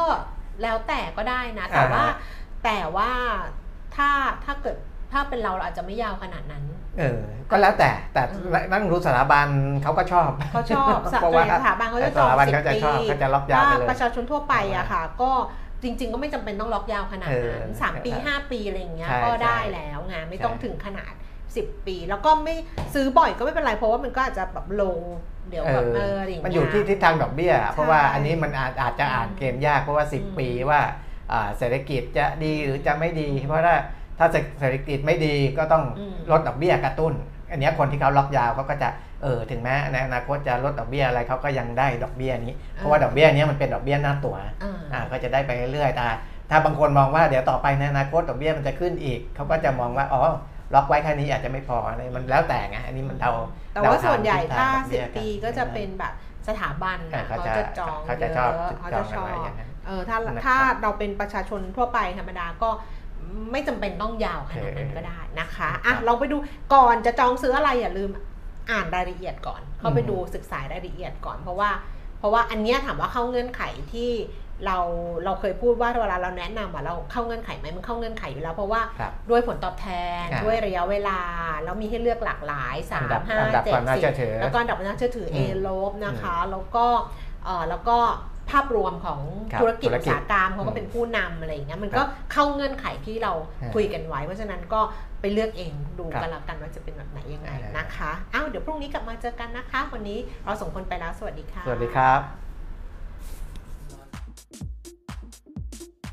แล้วแต่ก็ได้นะ แต่ว่าอ่าฮะแต่ว่าถ้าถ้าเกิด ถ้าเป็นเราเราอาจจะไม่ยาวขนาดนั้น เออ ก็แล้วแต่แต่อืมนักลงทุนสถาบันเขาก็ชอบเขาชอบสเพราะว่าถาบันเขาจะสถาบันจองเขาจะ10ชอบปีเขาจะล็อกยาวไปเลยถ้าประชาชนทั่วไปอะค่ะ ก็จริง ๆ ก็ไม่จำเป็นต้องล็อกยาวขนาดนั้นเออสามปีห้าปีอะไรอย่างเงี้ยใช่ก็ได้ใช่แล้วไงไม่ใช่ต้องถึงขนาด 10 ปี แล้วก็ไม่ซื้อบ่อยก็ไม่เป็นไรเพราะว่ามันก็อาจจะแบบลงเดี๋ยวแบบเอออะไรอย่างมันเงี้ยอยู่ที่ทิศทางดอกเบี้ย เพราะว่าใช่อันนี้มันอาจอาจจะอ่านเกมยากเพราะว่าอืม10 ปีว่าอ่าเศรษฐกิจจะดีหรือจะไม่ดี เพราะถ้า ถ้าเศรษฐกิจไม่ดีก็ต้องอืมลดดอกเบี้ยกระตุ้น อันเนี้ยคนที่เขาล็อกยาวเขาก็จะเออถึงแม้ในอนาคตจะลดดอกเบี้ยอะไรเขาก็ยังได้ดอกเบี้ยนี้ เพราะว่าดอกเบี้ยเนี้ยมันเป็นดอกเบี้ยหน้าตัวอ่าอ่าก็จะได้ไปเรื่อยๆแต่ถ้าบางคนมองว่าเดี๋ยวต่อไปในอนาคตดอกเบี้ยมันจะขึ้นอีกเขาก็จะมองว่าอ๋อล็อกไว้แค่นี้อาจจะไม่พออะไรมันแล้วแต่ไงอันนี้มันเดาแต่ว่าเดทงส่วนใหญ่ทิศทถ้างดอกเบี้ย10ปีก็จะเป็นแบบสถาบันเออนะเขาเขาจะจะจองเขาจะชอบเยอะเขาจอจะงชกันอไว้บอย่างนั้นเออถ้านะครับถ้าเราเป็นประชาชนทั่วไปธรรมดาก็ ไม่จำเป็นต้องยาวขนาดนั้นเออก็ได้นะคะครับอะเราไปดูก่อนจะจองซื้ออะไรอย่าลืมอ่านรายละเอียดก่อน เข้าไปอืมดูศึกษารายละเอียดก่อน เพราะว่าเพราะว่าอันเนี้ยถามว่าเข้าเงื่อนไขที่เราเราเคยพูดว่าเวลาเราแนะนำอะเราเข้าเงื่อนไขไหมมันเข้าเงื่อนไขอยู่แล้ว เพราะว่าครับด้วยผลตอบแทนอ่าด้วยระยะเวลา แล้วมีให้เลือกหลากหลายสาอันดัมบห้าอันดับเจ็คดวามน่าสิเชื่อบถือแล้วก็อันดับน่าเชื่อถือ A อืมลบนะคะ แล้วก็เออแล้วก็ ภาพรวมของครับธุรกิจธุรอุตกิจสาหกรรมเขาอืก็มเป็นผู้นำอะไรอย่างเงี้ยมันครับก็เข้าเงื่อนไขที่เราอ่าคุยกันไว้ เพราะฉะนั้นก็ไปเลือกเองดูครับกันแล้วกันว่าจะเป็นแบบไหนยังไงอ่านนะคะอ้าวเดี๋ยวพรุ่งนี้กลับมาเจอกันนะคะ วันนี้เราส่งคนไปแล้วสวัสดีค่ะ สวัสดีครับ